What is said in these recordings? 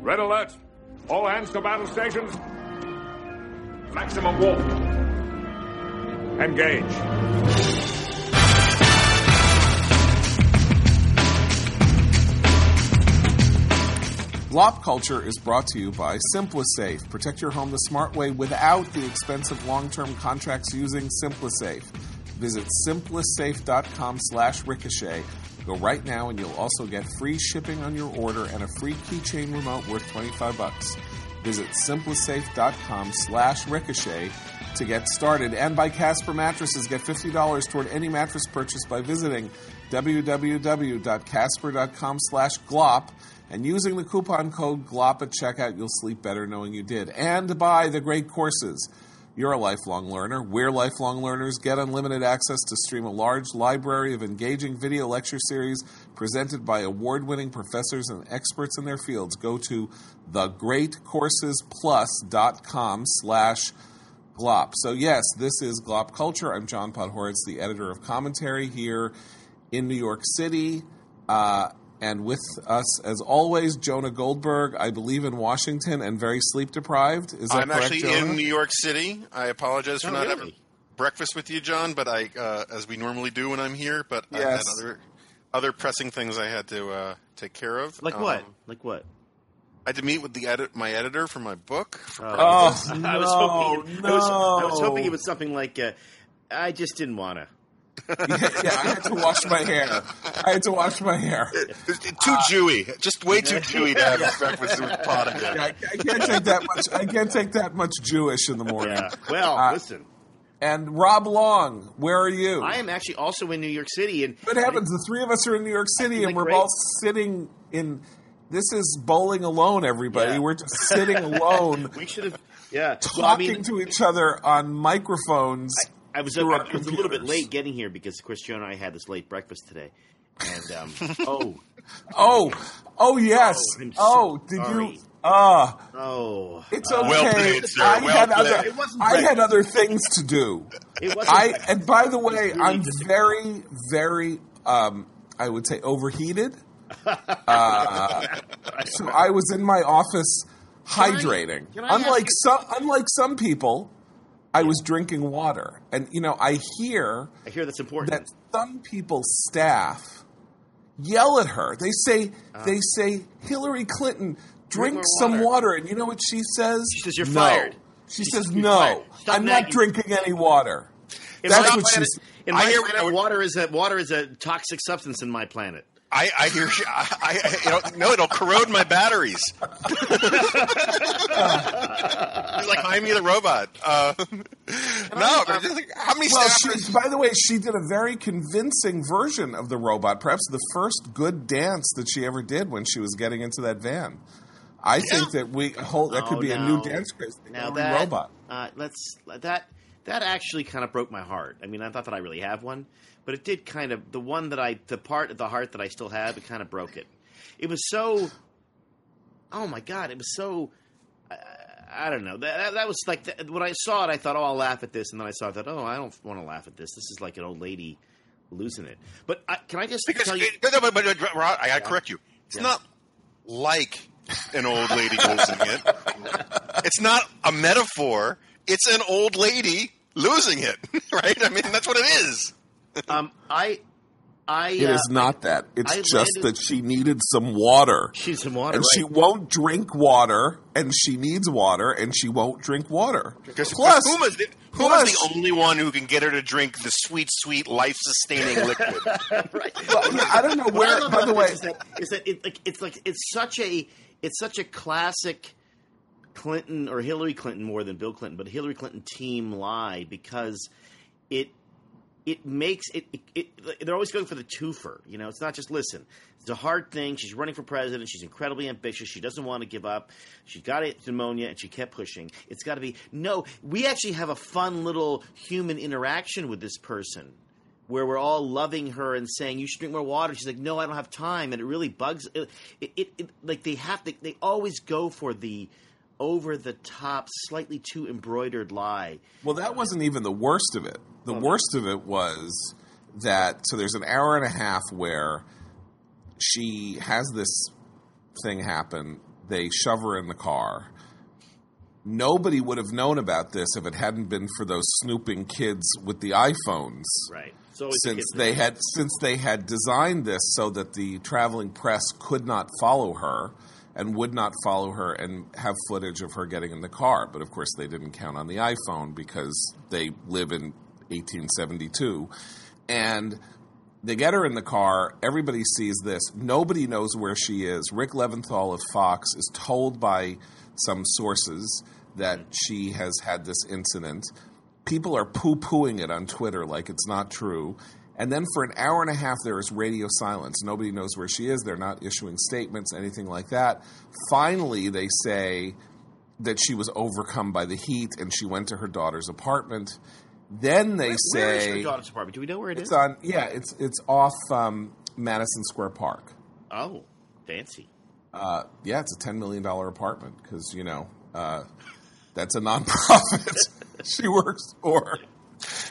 Red alert! All hands to battle stations. Maximum warp. Engage. Glop Culture is brought to you by SimpliSafe. Protect your home the smart way without the expensive long-term contracts using SimpliSafe. Visit simplisafe.com slash ricochet. Go right now and you'll also get free shipping on your order and a free keychain remote worth 25 bucks. Visit simplisafe.com slash ricochet to get started. And by Casper Mattresses, get $50 toward any mattress purchase by visiting www.casper.com slash glop and using the coupon code GLOP at checkout, you'll sleep better knowing you did. And by the great courses. You're a lifelong learner. We're lifelong learners. Get unlimited access to stream a large library of engaging video lecture series presented by award winning professors and experts in their fields. Go to thegreatcoursesplus.com slash glop. So, yes, this is Glop Culture. I'm John Podhoretz, the editor of commentary here in New York City. Uh, and with us, as always, Jonah Goldberg, I believe in Washington and very sleep deprived. Is that I'm correct, actually Jonah? in New York City. I apologize for Oh, not really? having breakfast with you, John, but I, uh, as we normally do when I'm here, but I Yes. had other other pressing things I had to uh, take care of. Like what? Um, Like what? I had to meet with the edit my editor for my book. For Oh, I was no, hoping. I, was, I was hoping it was something like. Uh, I just didn't want to. Yeah, I had to wash my hair. I had to wash my hair. too Jewy, just way too Jewy to have breakfast with Pod again. I, I can't take that much. I can't take that much Jewish in the morning. Yeah. Well, Uh, listen. And Rob Long, where are you? I am actually also in New York City, and Good heavens, the three of us are in New York City, and it we're great? all sitting in. This is bowling alone, everybody. Yeah. We're just sitting alone, we should have. Yeah. talking Well, I mean, to each other on microphones. I was, through I was a little bit late getting here because, of course, Joe and I had this late breakfast today. And um, oh, Oh, oh yes. Oh, so Oh, did sorry. you? Ah, oh, it's uh, okay. Well played, sir. I Well had played. other. I had other things to do. it wasn't. I and by the way, really I'm just- very, very. Um, I would say overheated. Uh, so I was in my office Can I- hydrating. can I ask unlike you- some, unlike some people, I was drinking water, and you know, I hear I hear that's important. that some people's staff yell at her. They say, uh-huh. they say, Hillary Clinton, drink more some water." water. And you know what she says? She says, "You're No. fired." She She says, says, no, I'm not drinking any water. in That's my what planet, she's. in I my hear- planet, water is a water is a toxic substance in my planet. I, I hear. I, I you know, no, it'll corrode my batteries. It's like I me the robot. Uh, no, but just like, how many Well, staffers? she, by the way, she did a very convincing version of the robot. Perhaps the first good dance that she ever did when she was getting into that van. I think that we hold that could Oh, be a new dance craze. Now Hillary that robot. Uh, let's that that actually kind of broke my heart. I mean, I thought that I really have one, but it did kind of the one that I the part of the heart that I still have. It kind of broke it. It was so. Oh my god! It was so. I, I don't know. That, that, that was like the, when I saw it, I thought, "Oh, I'll laugh at this," and then I saw it, I thought, "Oh, I don't want to laugh at this. This is like an old lady losing it." But I, can I just Because tell you? it, no, but, but, but, Rob, I gotta correct you. It's Yeah. not like an old lady losing it. It's not a metaphor. It's an old lady losing it, right? I mean, that's what it is. Um, I, I. It uh, is not that. It's I just landed- that she needed some water. She needs some water, and right? she won't drink water, and she needs water, and she won't drink water. Because Plus, Huma's the, plus- the only one who can get her to drink the sweet, sweet, life-sustaining liquid. right. Well, yeah, I don't know where. By the way, is that, is that it, like, it's like it's such a it's such a classic Clinton or Hillary Clinton more than Bill Clinton, but Hillary Clinton team lie because it it makes it, it, it they're always going for the twofer. You know, it's not just listen. It's a hard thing. She's running for president. She's incredibly ambitious. She doesn't want to give up. She got it pneumonia and she kept pushing. It's got to be no. We actually have a fun little human interaction with this person where we're all loving her and saying you should drink more water. She's like, no, I don't have time, and it really bugs. It, it, it, it like they have to. They always go for the over the top, slightly too embroidered lie. well, that uh, wasn't even the worst of it. The worst of it was that so there's an hour and a half where she has this thing happen They shove her in the car. Nobody would have known about this if it hadn't been for those snooping kids with the iPhones. Right. So Since they had since they had designed this so that the traveling press could not follow her and would not follow her and have footage of her getting in the car. But of course they didn't count on the iPhone because they live in 1872. And they get her in the car. Everybody sees this. Nobody knows where she is. Rick Leventhal of Fox is told by some sources that she has had this incident. People are poo pooing it on Twitter like it's not true. And then for an hour and a half, there is radio silence. Nobody knows where she is. They're not issuing statements, anything like that. Finally, they say that she was overcome by the heat and she went to her daughter's apartment. Then they say Where is her daughter's apartment? Do we know where it is? it's on. Yeah, it's it's off um, Madison Square Park. oh, fancy. Uh, yeah, it's a ten million dollar apartment because you know uh, that's a nonprofit she works for.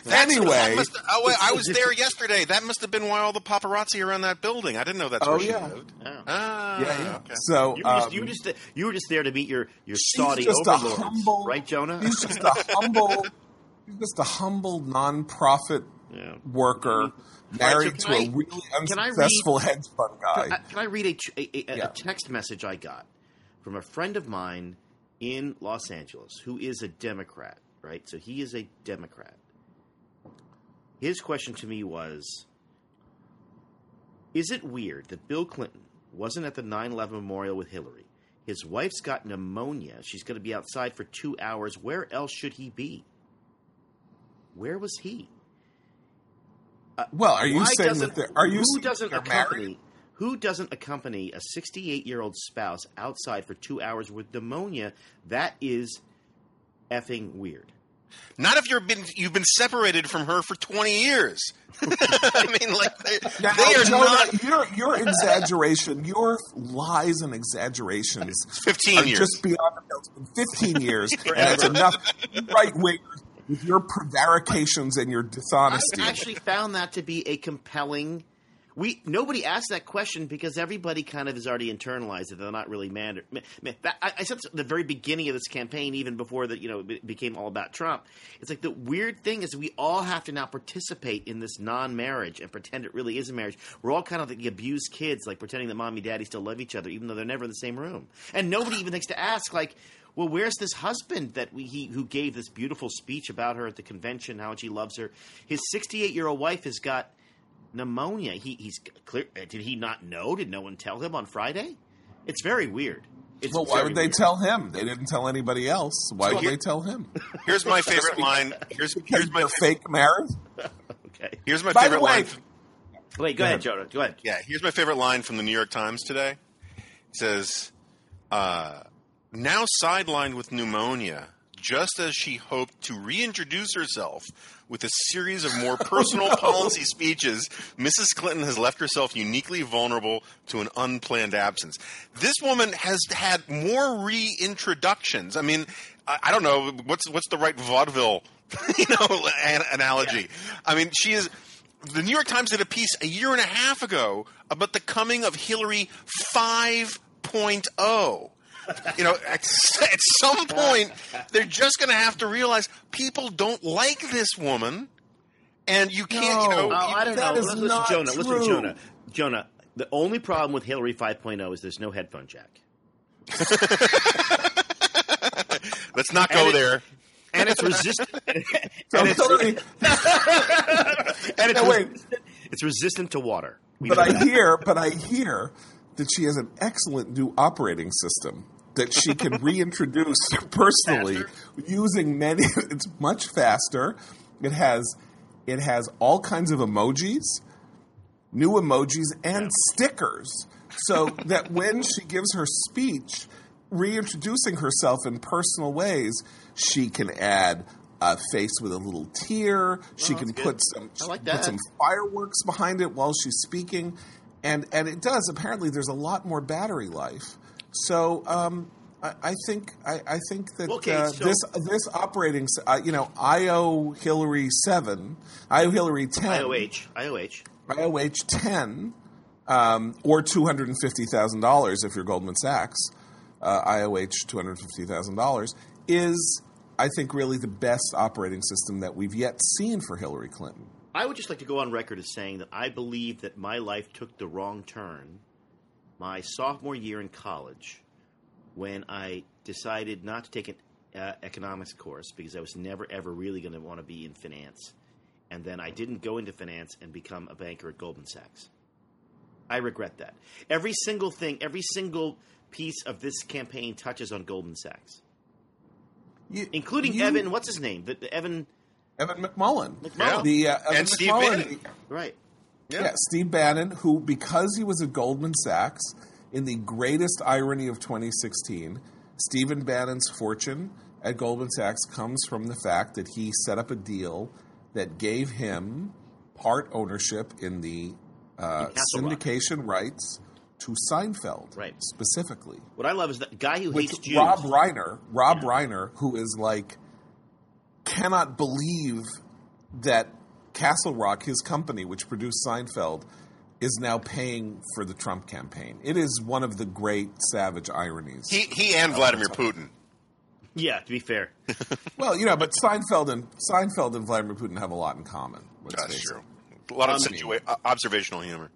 That's- anyway, that must- oh, wait, I was there yesterday. That must have been why all the paparazzi around that building. I didn't know that's Oh, where she yeah. lived. Oh. Ah, yeah, yeah. okay. So You were, just, um, you, were just, you were just there to meet your, your she's Saudi just a overlords, humble, right, Jonah? He's just a humble, he's just a humble nonprofit Yeah. worker married so to can a I- really can I read- unsuccessful hedge fund guy. Can I, can I read a, ch- a, a, a text message I got from a friend of mine in Los Angeles who is a Democrat, right? So he is a Democrat. His question to me was Is it weird that Bill Clinton wasn't at the 9 11 memorial with Hillary? His wife's got pneumonia. She's going to be outside for two hours. Where else should he be? Where was he? Uh, well, are you saying that? they're- you who doesn't accompany married? who doesn't accompany a 68 year old spouse outside for two hours with pneumonia? That is effing weird. Not if you've been you've been separated from her for twenty years. I mean, like they, Now, they are Jonah, not your your exaggeration, your lies and exaggerations, fifteen are years. just beyond the pale. Fifteen years, and it's enough. Right wingers with your prevarications and your dishonesty. I actually found that to be a compelling. We nobody asked that question because everybody kind of has already internalized it. they're not really mad. I, I said the very beginning of this campaign, even before that, you know, it became all about Trump. It's like the weird thing is we all have to now participate in this non-marriage and pretend it really is a marriage. We're all kind of like the abused kids, like pretending that mommy and daddy still love each other, even though they're never in the same room. And nobody even thinks to ask, like, well, where's this husband that we, he who gave this beautiful speech about her at the convention, how much he loves her? His 68 year old wife has got pneumonia. He, he's clear. uh, Did he not know? Did no one tell him on Friday? It's very weird. It's well, why would they weird. tell him? They didn't tell anybody else. Why would here- they tell him? Here's my favorite line. Here's here's my fake marriage. Okay. here's my By favorite the way, line. Wait, go ahead, Jonah. Go ahead. Yeah, here's my favorite line from the New York Times today. It says, uh, "Now sidelined with pneumonia, just as she hoped to reintroduce herself with a series of more personal policy speeches, Mrs. Clinton has left herself uniquely vulnerable to an unplanned absence. This woman has had more reintroductions. I mean, I, I don't know what's what's the right vaudeville, you know, an, analogy. I mean, she is." The New York Times did a piece a year and a half ago about the coming of Hillary 5.0 you know, at, at some point, they're just going to have to realize people don't like this woman, and you can't, you know, No. Oh, you- I don't that know. is Listen, not Jonah. Listen. Jonah. Jonah. The only problem with Hillary 5.0 is there's no headphone jack, let's not And go it- there. and it's resistant. So and it's, Hillary, and it's, No, wait. resistant, it's resistant to water. We but I that. hear, but I hear that she has an excellent new operating system that she can reintroduce personally using many. It's much faster. It has it has all kinds of emojis, new emojis, and stickers, so that when she gives her speech, reintroducing herself in personal ways, she can add. A face with a little tear. She can put good. some like put some fireworks behind it while she's speaking, and and it does. Apparently, there's a lot more battery life. So um, I, I think I, I think that Okay, uh, so- this this operating, uh, you know, IO Hillary seven, IO Hillary ten, IOH. IOH. IOH ten, um, or two hundred and fifty thousand dollars if you're Goldman Sachs. uh, IOH $250,000, is, I think, really the best operating system that we've yet seen for Hillary Clinton. I would just like to go on record as saying that I believe that my life took the wrong turn my sophomore year in college when I decided not to take an uh, economics course because I was never ever really going to want to be in finance. And then I didn't go into finance and become a banker at Goldman Sachs. I regret that. Every single thing, every single piece of this campaign touches on Goldman Sachs, You- including you- Evan. What's his name? The, the Evan. Evan McMullin. McMullin. The, uh, Evan And Steve Bannon. Right. Yeah. Steve Bannon, who, because he was at Goldman Sachs, in the greatest irony of 2016, Stephen Bannon's fortune at Goldman Sachs comes from the fact that he set up a deal that gave him part ownership in the uh, In syndication rights to Seinfeld, Right. specifically. What I love is that guy who With hates Jews. Rob Reiner, Rob Reiner, who is like cannot believe that Castle Rock, his company, which produced Seinfeld, is now paying for the Trump campaign. It is one of the great savage ironies. He he and Vladimir Putin. yeah, to be fair. well, you know, but Seinfeld and Seinfeld and Vladimir Putin have a lot in common. let's That's true. it. A lot of Um, situa- uh, observational humor.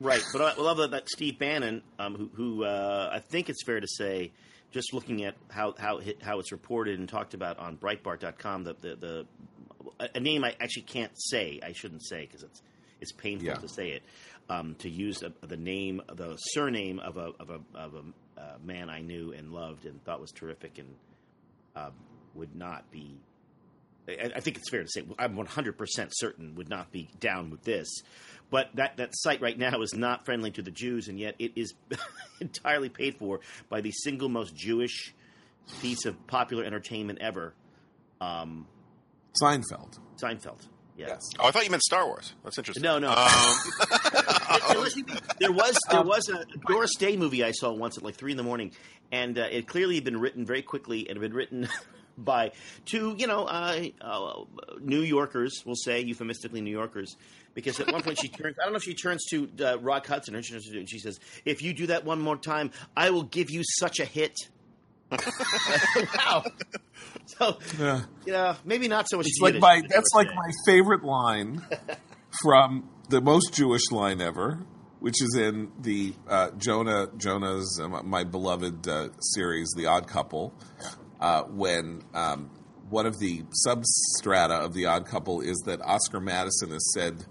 Right, but I love that, that Steve Bannon, um, who, who uh, I think it's fair to say, just looking at how how it- how it's reported and talked about on Breitbart.com, the the, the a- name I actually can't say, I shouldn't say because it's it's painful Yeah. to say it, um, to use a, the name, the surname of a of a of a uh, man I knew and loved and thought was terrific and um, would not be. I I think it's fair to say I'm 100% certain would not be down with this. But that, that site right now is not friendly to the Jews, and yet it is entirely paid for by the single most Jewish piece of popular entertainment ever, um, Seinfeld. Seinfeld. Yeah. Yes. Oh, I thought you meant Star Wars. That's interesting. No, no. Um, there was there was, a Doris Day movie I saw once at like three in the morning, and uh, it clearly had been written very quickly and had been written by two, you know, uh, uh, New Yorkers. We'll say euphemistically New Yorkers, because at one point she turns. I don't know if she turns to uh, Rock Hudson or she, turns to- she says, "If you do that one more time, I will give you such a hit." wow. So Yeah. you know, maybe not so much. It's like my that's like my favorite line from the most Jewish line ever, which is in the uh, Jonah Jonah's uh, my beloved uh, series, The Odd Couple, uh, when um, one of the substrata of The Odd Couple is that Oscar Madison is said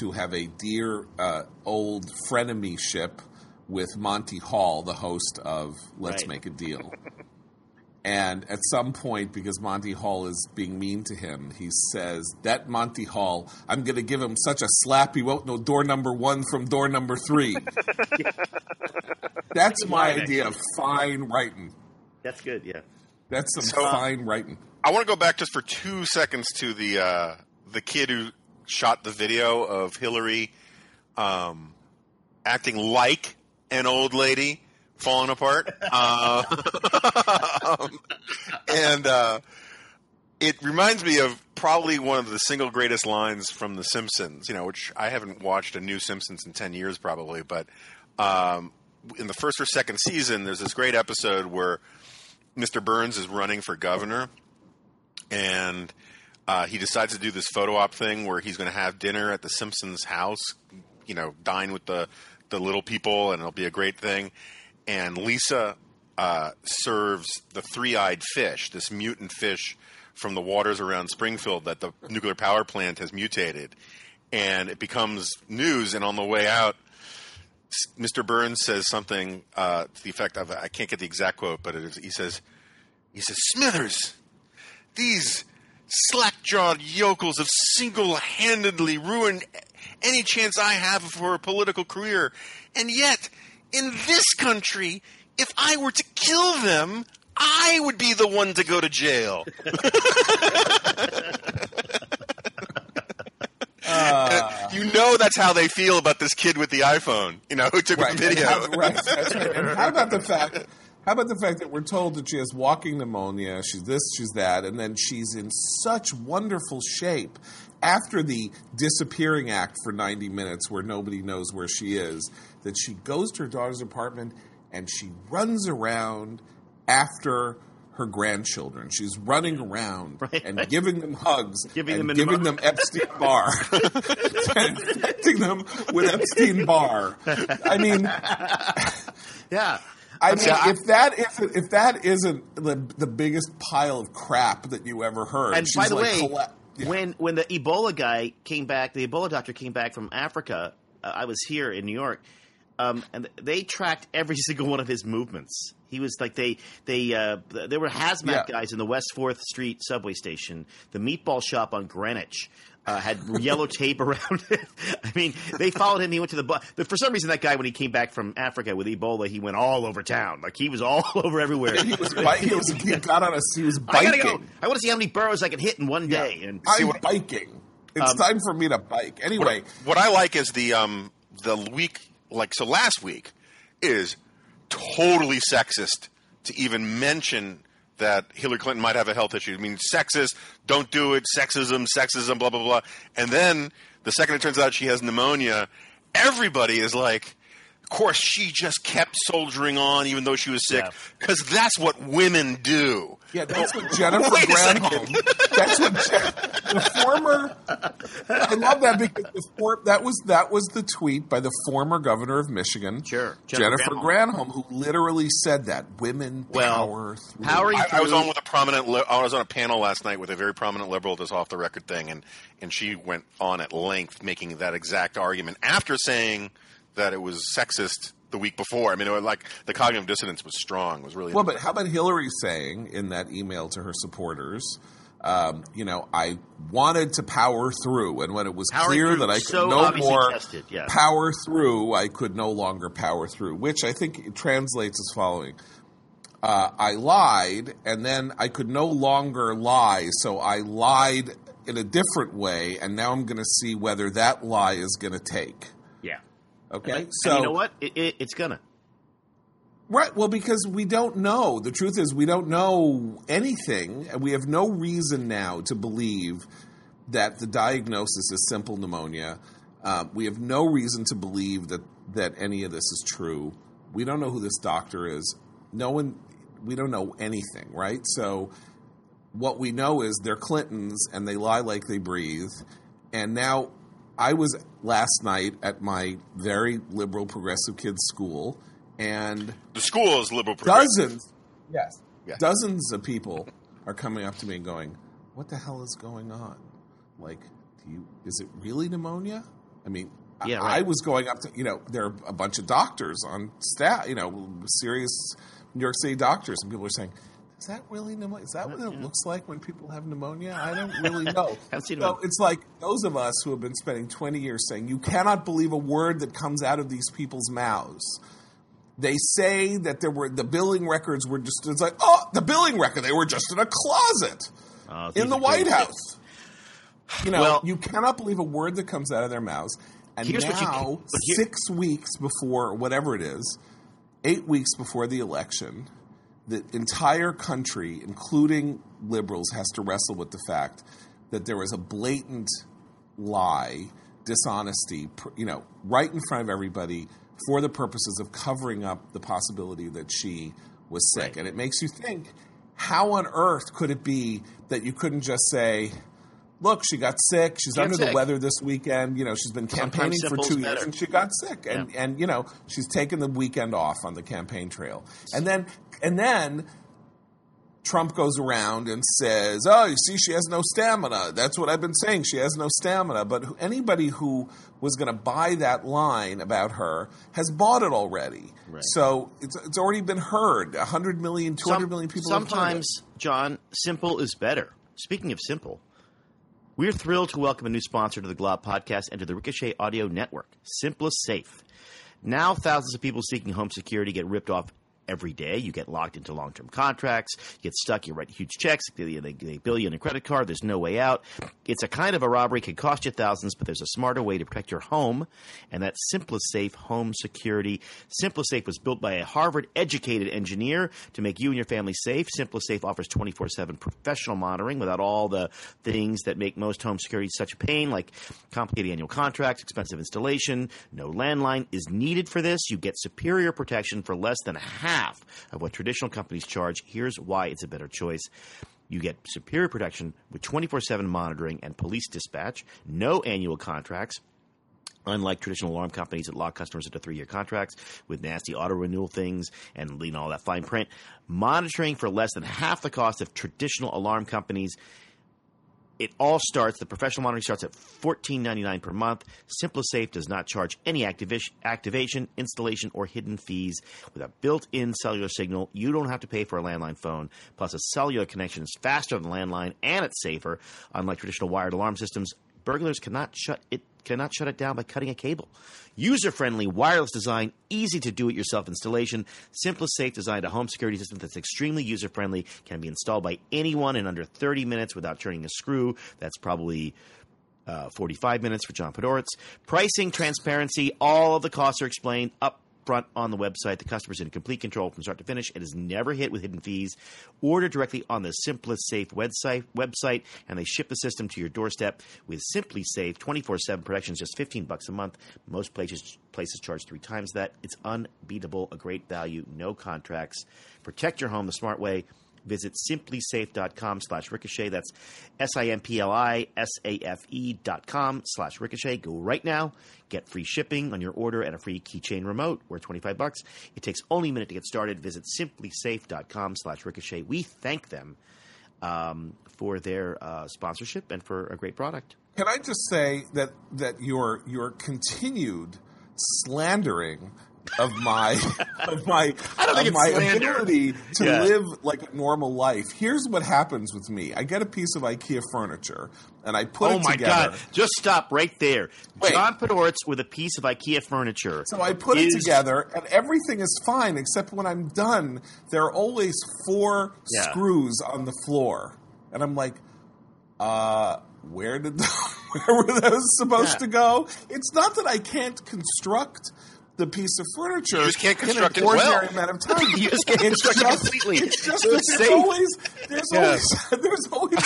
to have a dear uh, old frenemy ship with Monty Hall, the host of Let's Right. Make a Deal. And at some point, because Monty Hall is being mean to him, he says, That Monty Hall, I'm going to give him such a slap he won't know door number one from door number three. That's my line, idea of fine writing. That's good. Yeah. That's some So- fine writing. I want to go back just for two seconds to the uh, the kid who shot the video of Hillary um, acting like an old lady falling apart, uh, and uh, it reminds me of probably one of the single greatest lines from The Simpsons. You know, which I haven't watched a new Simpsons in ten years probably, but um, in the first or second season, there's this great episode where Mr. Burns is running for governor and uh, he decides to do this photo op thing where he's going to have dinner at the Simpsons house, you know, dine with the the little people, and it'll be a great thing. And Lisa uh, serves the three eyed fish, this mutant fish from the waters around Springfield that the nuclear power plant has mutated, and it becomes news. And on the way out, Mr. Burns says something uh, to the effect of I can't get the exact quote, but he says he says Smithers these slack-jawed yokels have single-handedly ruined any chance I have for a political career. And yet, in this country, if I were to kill them, I would be the one to go to jail. Ah. you know that's how they feel about this kid with the iPhone, you know, who took Right. the video. How, right. Right. And how about the fact? How about the fact that we're told that she has walking pneumonia? She's this, she's that, and then she's in such wonderful shape after the disappearing act for ninety minutes, where nobody knows where she is. That she goes to her daughter's apartment and she runs around after her grandchildren. She's running around Right, and giving them hugs Giving and them giving them Epstein Barr, and infecting them with Epstein Barr. I mean, Yeah. I mean, if that isn't if that isn't the the biggest pile of crap that you ever heard, And by the like way, colla- Yeah. when when the Ebola guy came back, the Ebola doctor came back from Africa. Uh, I was here in New York, um, and they tracked every single one of his movements. He was like they they uh, there were hazmat Yeah. guys in the West Fourth Street subway station, the meatball shop on Greenwich. Uh, had yellow tape around it. I mean, they followed him. He went to the bu- but For some reason, that guy, when he came back from Africa with Ebola, he went all over town. Like he was all over everywhere. he was bi- he was he got on a he was I biking. go. I want to see how many boroughs I can hit in one day. And I'm biking. It's Um, time for me to bike. Anyway, what I like is the um the week like so last week is totally sexist to even mention that Hillary Clinton might have a health issue. I mean, sexist, don't do it, sexism, sexism, blah blah blah. And then the second it turns out she has pneumonia, everybody is like. Of course, she just kept soldiering on even though she was sick, Yeah. because that's what women do. yeah, that's what Jennifer Wait a. Granholm. That's what Jen, the former. I love that because the for, that was that was the tweet by the former governor of Michigan, Sure, Jennifer Jennifer, Granholm. Granholm. who literally said that women Well, power through. powering I, I was on with a prominent. Li- I was on a panel last night with a very prominent liberal, this off the record thing, and and she went on at length making that exact argument after saying that it was sexist the week before. I mean, it was like the cognitive dissonance was strong. It was really Well, but how about Hillary saying in that email to her supporters, um, you know, I wanted to power through, and when it was Powering clear that I could so no more tested, yeah. power through, I could no longer power through, which I think it translates as following. Uh, I lied, and then I could no longer lie, so I lied in a different way, and now I'm going to see whether that lie is going to take. Okay, And so you know what? It, it, it's gonna. Right. Well, because we don't know. The truth is, we don't know anything, and we have no reason now to believe that the diagnosis is simple pneumonia. Uh, we have no reason to believe that that any of this is true. We don't know who this doctor is. No one. We don't know anything. Right. So, what we know is they're Clintons, and they lie like they breathe. And now, I was last night at my very liberal progressive kids' school, and the school is liberal. progressive. dozens, yes, Yeah. dozens of people are coming up to me and going, "What the hell is going on? Like, do you is it really pneumonia? I mean." I- Yeah, I right. was going up to, you know, there are a bunch of doctors on staff, you know, serious New York City doctors, and people are saying, "Is that really pneumonia? Is that what it looks like when people have pneumonia?" I don't really know. So it's like those of us who have been spending 20 years saying, "You cannot believe a word that comes out of these people's mouths." They say that there were the billing records were just it's like oh the billing record they were just in a closet Uh, in the White. House. You know, Well- you cannot believe a word that comes out of their mouths. And Here's what you now, can- six weeks before whatever it is, eight weeks before the election, the entire country, including liberals, has to wrestle with the fact that there was a blatant lie, dishonesty, you know, right in front of everybody for the purposes of covering up the possibility that she was sick. Right. And it makes you think, how on earth could it be that you couldn't just say, look, she got sick. She's under the weather this weekend. You know, she's been campaigning for two years better. and she got sick. And Yeah. and you know, she's taken the weekend off on the campaign trail. And then and then Trump goes around and says, "Oh, you see, she has no stamina." That's what I've been saying. She has no stamina. But anybody who was going to buy that line about her has bought it already. Right. So it's it's already been heard. 100 million, 200 Some- million people. have. Sometimes, John, simple is better. Speaking of simple, we're thrilled to welcome a new sponsor to the Glop podcast and to the Ricochet Audio Network, SimpliSafe. Now, thousands of people seeking home security get ripped off every day. You get locked into long term contracts, you get stuck, you write huge checks, they, they, they bill you on a credit card, there's no way out. It's a kind of a robbery, can cost you thousands, but there's a smarter way to protect your home, and that's SimpliSafe Home Security. SimpliSafe was built by a Harvard educated engineer to make you and your family safe. SimpliSafe offers 24 7 professional monitoring without all the things that make most home security such a pain, like complicated annual contracts, expensive installation. No landline is needed for this. You get superior protection for less than a half of what traditional companies charge. Here's why it's a better choice. You get superior protection with 24 7 monitoring and police dispatch, no annual contracts. Unlike traditional alarm companies that lock customers into three year contracts with nasty auto renewal things and know, all that fine print, monitoring for less than half the cost of traditional alarm companies it all starts, the professional monitoring starts at $14.99 per month. SimpliSafe does not charge any activation, activation, installation, or hidden fees. With a built in cellular signal, you don't have to pay for a landline phone. Plus, a cellular connection is faster than landline and it's safer. Unlike traditional wired alarm systems, burglars cannot shut it cannot shut it down by cutting a cable. User friendly wireless design, easy to do it yourself installation. SimpliSafe designed a home security system that's extremely user friendly, can be installed by anyone in under 30 minutes without turning a screw. That's probably uh, 45 minutes for John Podhoretz. Pricing, transparency, all of the costs are explained up front on the website. The customer's in complete control from start to finish. It is never hit with hidden fees. Order directly on the SimpliSafe website, website, and they ship the system to your doorstep with SimpliSafe 24/7 protection, just 15 bucks a month. Most places places charge three times that. It's unbeatable, a great value, no contracts. Protect your home the smart way. Visit simplisafe.com slash ricochet. That's S I M P L I S A F E dot com slash ricochet. Go right now. Get free shipping on your order and a free keychain remote worth 25 bucks. It takes only a minute to get started. Visit simplisafe.com slash ricochet. We thank them um, for their uh, sponsorship and for a great product. Can I just say that that your your continued slandering of my of my I don't think of my slander. ability to Yeah. live like a normal life. Here's what happens with me: I get a piece of IKEA furniture and I put oh it my together. God! Just stop right there. Wait. John Podhoretz with a piece of IKEA furniture. So I put is- it together, and everything is fine, except when I'm done, there are always four Yeah. screws on the floor, and I'm like, uh, where did where were those supposed Yeah. to go? It's not that I can't construct the piece of furniture. You just can't in construct an it well. ordinary amount of time. You just can't It's construct it just- completely. It's just So it's there's always there's Yeah. always there's always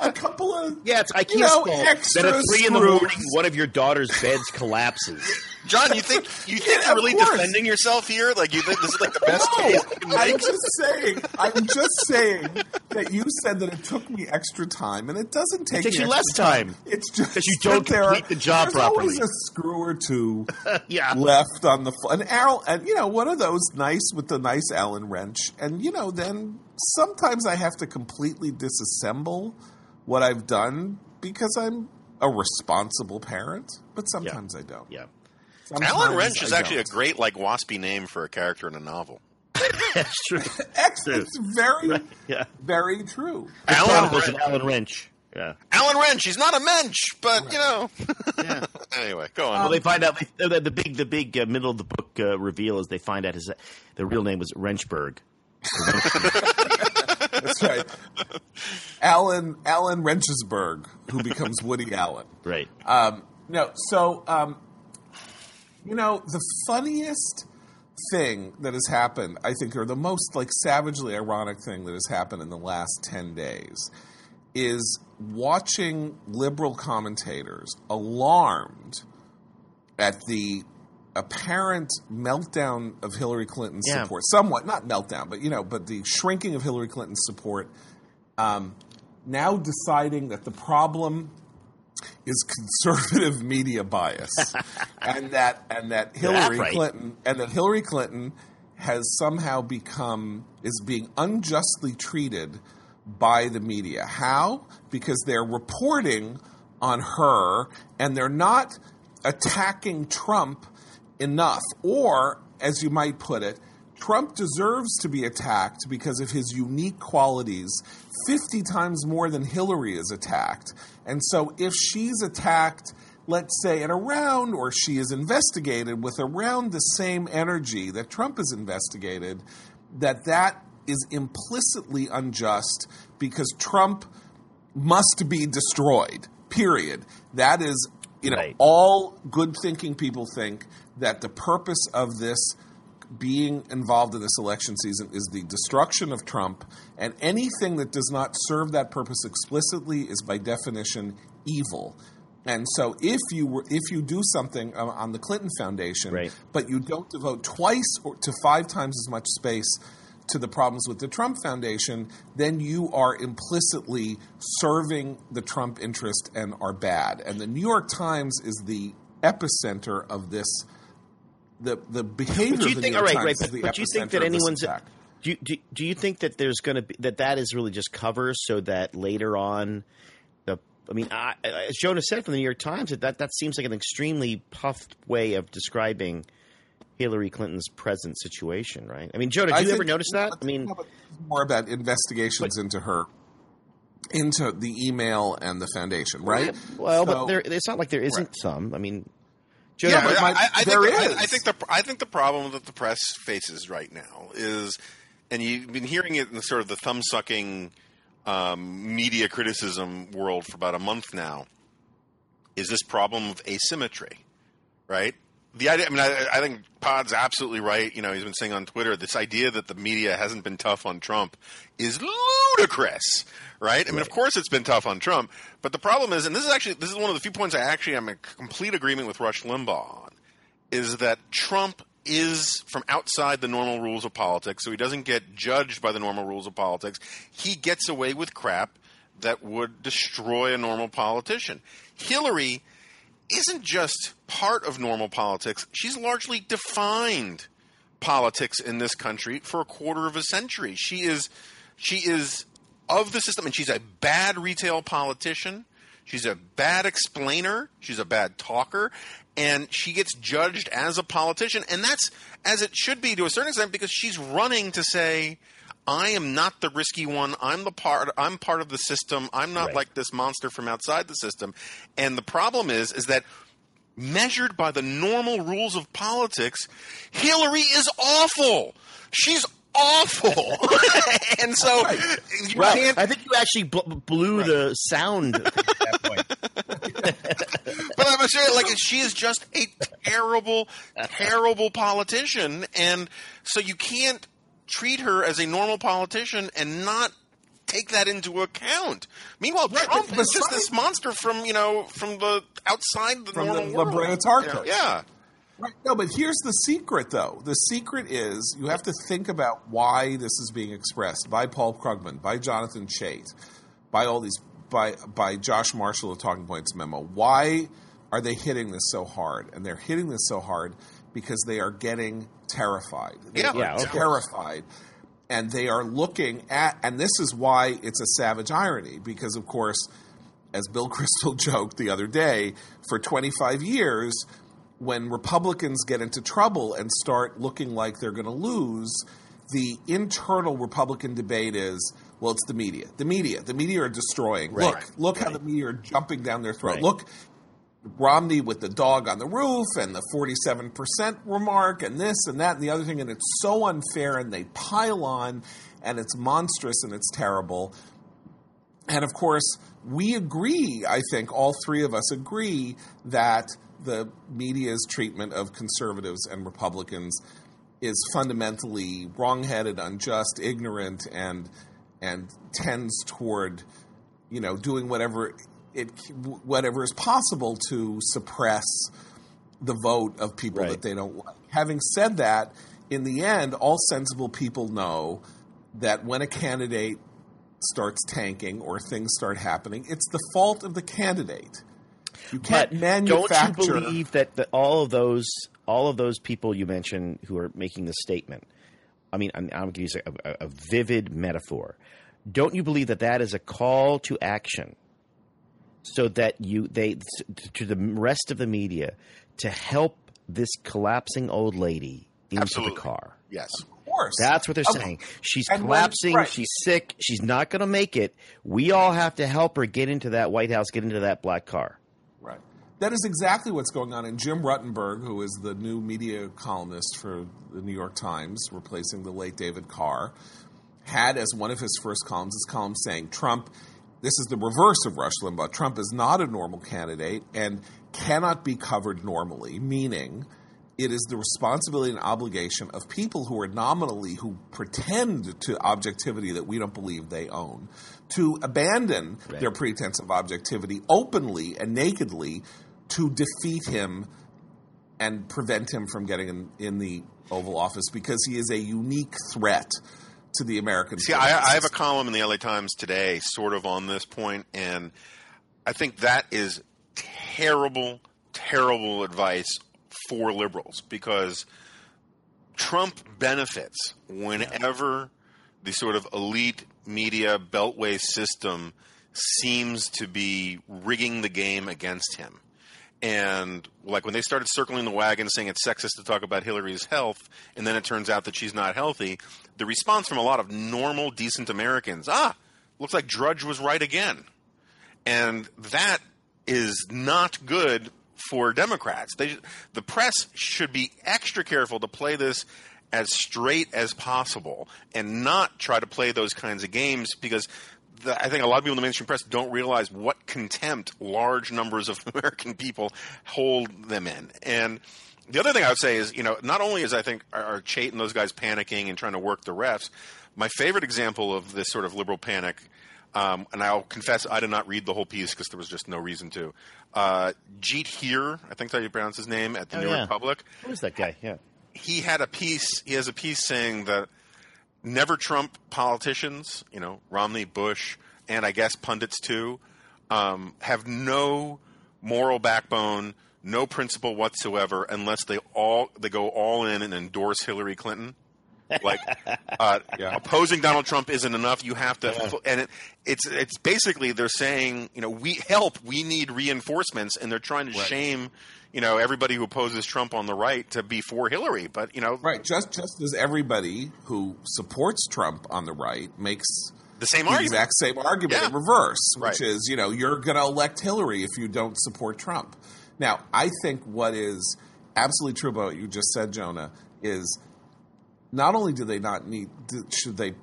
a couple of Yeah, it's IKEA's you know, fault that at three in the morning one of your daughter's beds collapses. John, you think you think Yeah, you're really course. defending yourself here? Like you think this is like the best No, case I'm just saying. I'm just saying that you said that it took me extra time, and it doesn't take. takes me you less time. It's just 'Cause you don't complete are- the job there's always properly. a screw or two Yeah. left on the an Allen, and you know one of those nice with the nice Allen wrench, and you know then sometimes I have to completely disassemble what I've done because I'm a responsible parent, but sometimes I don't. Yeah, Sometimes Alan Wrench is I actually a don't. great like waspy name for a character in a novel. that's true. Excellent. It's very, Yeah. very true. Alan Chronicles of Wrench. Alan Wrench. Yeah. Alan Wrench. He's not a mensch, but you know. Yeah. anyway, go on. Well, they find out the, the big, the big uh, middle of the book uh, reveal is they find out his the real name was Wrenchberg. That's right. Alan Alan Renchesberg, who becomes Woody Allen. Right. Um, no, so um, you know the funniest thing that has happened, I think, or the most like savagely ironic thing that has happened in the last ten days, is watching liberal commentators alarmed at the apparent meltdown of Hillary Clinton's Yeah. support. Somewhat, not meltdown, but you know, but the shrinking of Hillary Clinton's support. Um, now deciding that the problem is conservative media bias, and that and that Hillary right. Clinton and that Hillary Clinton has somehow become is being unjustly treated by the media. How? Because they're reporting on her and they're not attacking Trump enough. Or, as you might put it, Trump deserves to be attacked because of his unique qualities 50 times more than Hillary is attacked. And so if she's attacked, let's say at around, or she is investigated with around the same energy that Trump is investigated, that that is implicitly unjust because Trump must be destroyed. Period. That is, you know, Right. all good thinking people think that the purpose of this being involved in this election season is the destruction of Trump, and anything that does not serve that purpose explicitly is by definition evil. And so, if you were, if you do something uh, on the Clinton Foundation, Right. but you don't devote twice or to five times as much space to the problems with the Trump Foundation, then you are implicitly serving the Trump interest and are bad. And the New York Times is the epicenter of this. The the behavior But do you of the think? All right, right. But, the but do you think that anyone's? Do you, do, do you think that there's going to be that that is really just cover so that later on, the I mean, I, as Jonah said from the New York Times, that, that that seems like an extremely puffed way of describing Hillary Clinton's present situation, right? I mean, Jonah, I did you ever notice that? I mean, more about investigations into her, into the email and the foundation, right? well, but there, it's not like there isn't Right. some. I mean, Jonah, Yeah, but my- I, I there think, is. I, I think the I think the problem that the press faces right now is, and you've been hearing it in the sort of the thumb sucking um, media criticism world for about a month now, is this problem of asymmetry, right? The idea, I mean, I, I think Pod's absolutely right. You know, he's been saying on Twitter this idea that the media hasn't been tough on Trump is ludicrous, right? I mean, of course it's been tough on Trump, but the problem is, and this is actually this is one of the few points I actually am in complete agreement with Rush Limbaugh on, is that Trump is from outside the normal rules of politics, so he doesn't get judged by the normal rules of politics. He gets away with crap that would destroy a normal politician. Hillary isn't just part of normal politics, she's largely defined politics in this country for a quarter of a century. She is she is of the system and she's a bad retail politician. She's a bad explainer, she's a bad talker, and she gets judged as a politician and that's as it should be to a certain extent because she's running to say I am not the risky one. I'm the part. I'm part of the system. I'm not Right. like this monster from outside the system. And the problem is, is that measured by the normal rules of politics, Hillary is awful. She's awful. and so you well, can't. I think you actually bl- blew the sound at that point. But I'm saying, like, she is just a terrible, terrible politician, and so you can't treat her as a normal politician and not take that into account. Meanwhile, Trump but is just this monster from you know from the outside the From the normal world. Labrador Tarkus. Yeah. Right. No, but here's the secret, though. The secret is you have to think about why this is being expressed by Paul Krugman, by Jonathan Chait, by all these, by by Josh Marshall of Talking Points memo. Why are they hitting this so hard? And they're hitting this so hard because they are getting terrified. They Yeah. are Yeah, terrified. And they are looking at, and this is why it's a savage irony, because of course, as Bill Kristol joked the other day, for 25 years, when Republicans get into trouble and start looking like they're going to lose, the internal Republican debate is, well, it's the media. The media. The media are destroying. Right. Look, look how the media are jumping down their throat. Right. Look, Romney with the dog on the roof and the 47% remark and this and that and the other thing. And it's so unfair and they pile on and it's monstrous and it's terrible. And of course, we agree, I think all three of us agree that the media's treatment of conservatives and Republicans is fundamentally wrongheaded, unjust, ignorant, and and tends toward, you know, doing whatever it whatever is possible to suppress the vote of people Right. that they don't like. Having said that, in the end, all sensible people know that when a candidate starts tanking or things start happening, it's the fault of the candidate. You can't But manufacture. don't you believe that the, all of those all of those people you mentioned who are making this statement? I mean, I'm, I'm going to use a, a, a vivid metaphor. Don't you believe that that is a call to action, so that you they to the rest of the media to help this collapsing old lady into Absolutely. the car? Yes. of course. That's what they're Of- saying. She's and collapsing. right. She's sick. She's not going to make it. We all have to help her get into that White House, get into that black car. That is exactly what's going on. And Jim Rutenberg, who is the new media columnist for the New York Times, replacing the late David Carr, had as one of his first columns his column saying Trump. This is the reverse of Rush Limbaugh. Trump is not a normal candidate and cannot be covered normally, meaning it is the responsibility and obligation of people who are nominally who pretend to objectivity that we don't believe they own to abandon right. their pretense of objectivity openly and nakedly to defeat him and prevent him from getting in, in the Oval Office because he is a unique threat to the American. See, I, I, have a column in the LA Times today, sort of on this point, and I think that is terrible, terrible advice for liberals because Trump benefits whenever the sort of elite media beltway system seems to be rigging the game against him. And like when they started circling the wagon saying it's sexist to talk about Hillary's health, and then it turns out that she's not healthy, the response from a lot of normal, decent Americans, ah, looks like Drudge was right again. And that is not good for Democrats. They, the press should be extra careful to play this as straight as possible and not try to play those kinds of games because the, I think a lot of people in the mainstream press don't realize what contempt large numbers of American people hold them in. And the other thing I would say is, you know, not only is I think are, Chait and those guys panicking and trying to work the refs, my favorite example of this sort of liberal panic – um, and I'll confess I did not read the whole piece because there was just no reason to. Uh, Jeet Heer, I think that's how you pronounce his name, at the oh, New yeah. Republic. Who's that guy? Yeah. He had a piece. He has a piece saying that never Trump politicians, you know, Romney, Bush, and I guess pundits too, um, have no moral backbone, no principle whatsoever, unless they all they go all in and endorse Hillary Clinton. Like uh, yeah. opposing Donald Trump isn't enough. You have to, yeah. and it, it's it's basically they're saying, you know, we help. We need reinforcements, and they're trying to right. shame, you know, everybody who opposes Trump on the right to be for Hillary. But you know, right? Just just as everybody who supports Trump on the right makes the same the argument. exact same argument yeah. in reverse, which right. is you know you're going to elect Hillary if you don't support Trump. Now, I think what is absolutely true about what you just said, Jonah, is not only do they not need should they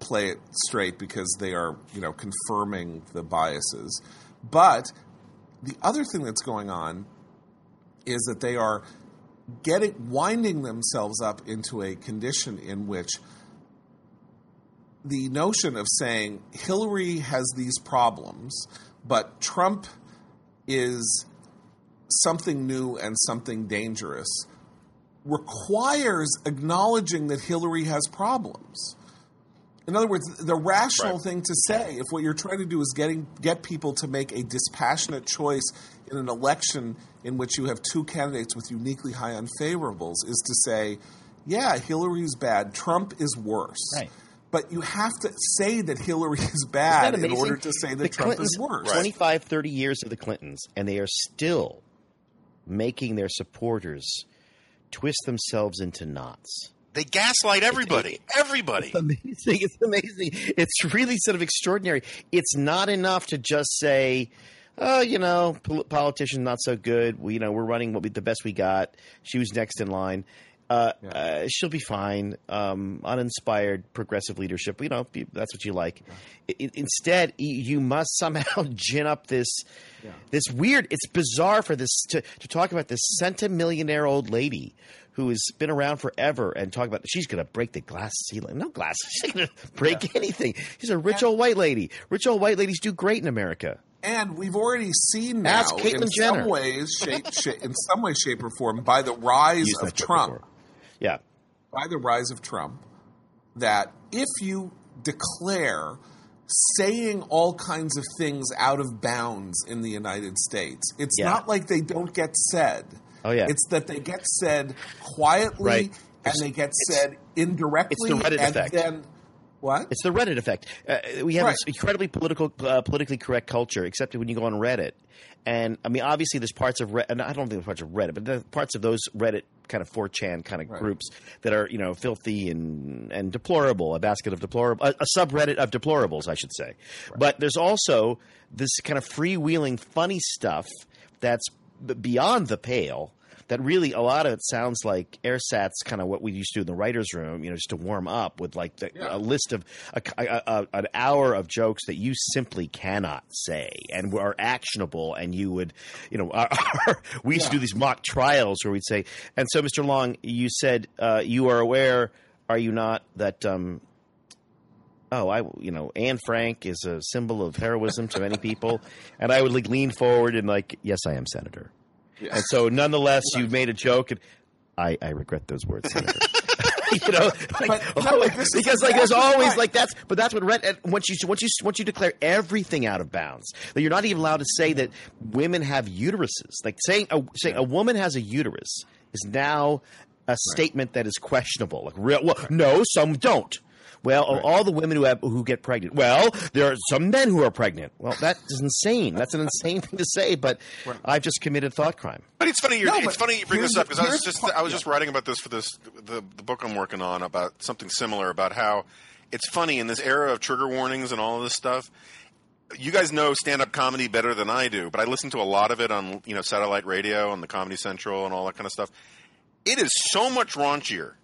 play it straight because they are you know confirming the biases, but the other thing that's going on is that they are getting winding themselves up into a condition in which the notion of saying Hillary has these problems, but Trump is something new and something dangerous requires acknowledging that Hillary has problems. In other words, the rational right. thing to say, if what you're trying to do is getting get people to make a dispassionate choice in an election in which you have two candidates with uniquely high unfavorables, is to say, yeah, Hillary's bad, Trump is worse. Right. But you have to say that Hillary is bad in order to say that the Trump Clintons, is worse. 25, 30 years of the Clintons, and they are still making their supporters – twist themselves into knots. They gaslight everybody. It's, everybody. It's amazing. It's amazing. It's really sort of extraordinary. It's not enough to just say, oh, you know, politician not so good. We, you know, we're running what we, the best we got. She was next in line. Uh, yeah. uh, she'll be fine. Um, uninspired progressive leadership. You know, that's what you like. Yeah. instead, you must somehow gin up this yeah. this weird. It's bizarre for this to to talk about this centimillionaire old lady who has been around forever and talk about she's going to break the glass ceiling. No glass. She's going to break anything. She's a rich old white lady. Rich old white ladies do great in America. And we've already seen now, in Jenner. some ways, shape, shape, in some way, shape, or form, by the rise of Trump, yeah. By the rise of Trump, that if you declare saying all kinds of things out of bounds in the United States, it's yeah. not like they don't get said. Oh yeah. It's that they get said quietly right. and they get said indirectly. It's the Reddit and effect. Then, what? It's the Reddit effect. Uh, we have right. this incredibly political, uh, politically correct culture, except when you go on Reddit. And I mean, obviously, there's parts of Reddit, and I don't think there's parts of Reddit, but there's parts of those Reddit kind of 4chan kind of right. groups that are, you know, filthy and, and deplorable, a basket of deplorable, a, a subreddit of deplorables, I should say. Right. But there's also this kind of freewheeling, funny stuff that's b- beyond the pale that really a lot of it sounds like airsats kind of what we used to do in the writers room you know just to warm up with like the, Yeah. a list of a, a, a, an hour of jokes that you simply cannot say and are actionable and you would you know our, our- we used to do these mock trials where we'd say and so mr long you said uh, you are aware are you not that um, oh, I, you know, Anne Frank is a symbol of heroism to many people, and I would like lean forward and like, yes, I am senator. And so, nonetheless, you made a joke, and I, I regret those words, you know, like, But, no, oh, like, is because like there's always right. like that's, but that's what. Once you once you once you declare everything out of bounds, that you're not even allowed to say that women have uteruses. Like saying a saying a woman has a uterus is now a statement that is questionable. Like real, well, no, some don't. Well, all the women who have who get pregnant. Well, there are some men who are pregnant. Well, that is insane. That's an insane thing to say. But I've just committed thought crime. But it's funny. You're, No, it's funny you bring this up because I was just part- I was yeah. just writing about this for this the the book I'm working on about something similar about how it's funny in this era of trigger warnings and all of this stuff. You guys know stand up comedy better than I do, but I listen to a lot of it on you know satellite radio and the Comedy Central and all that kind of stuff. It is so much raunchier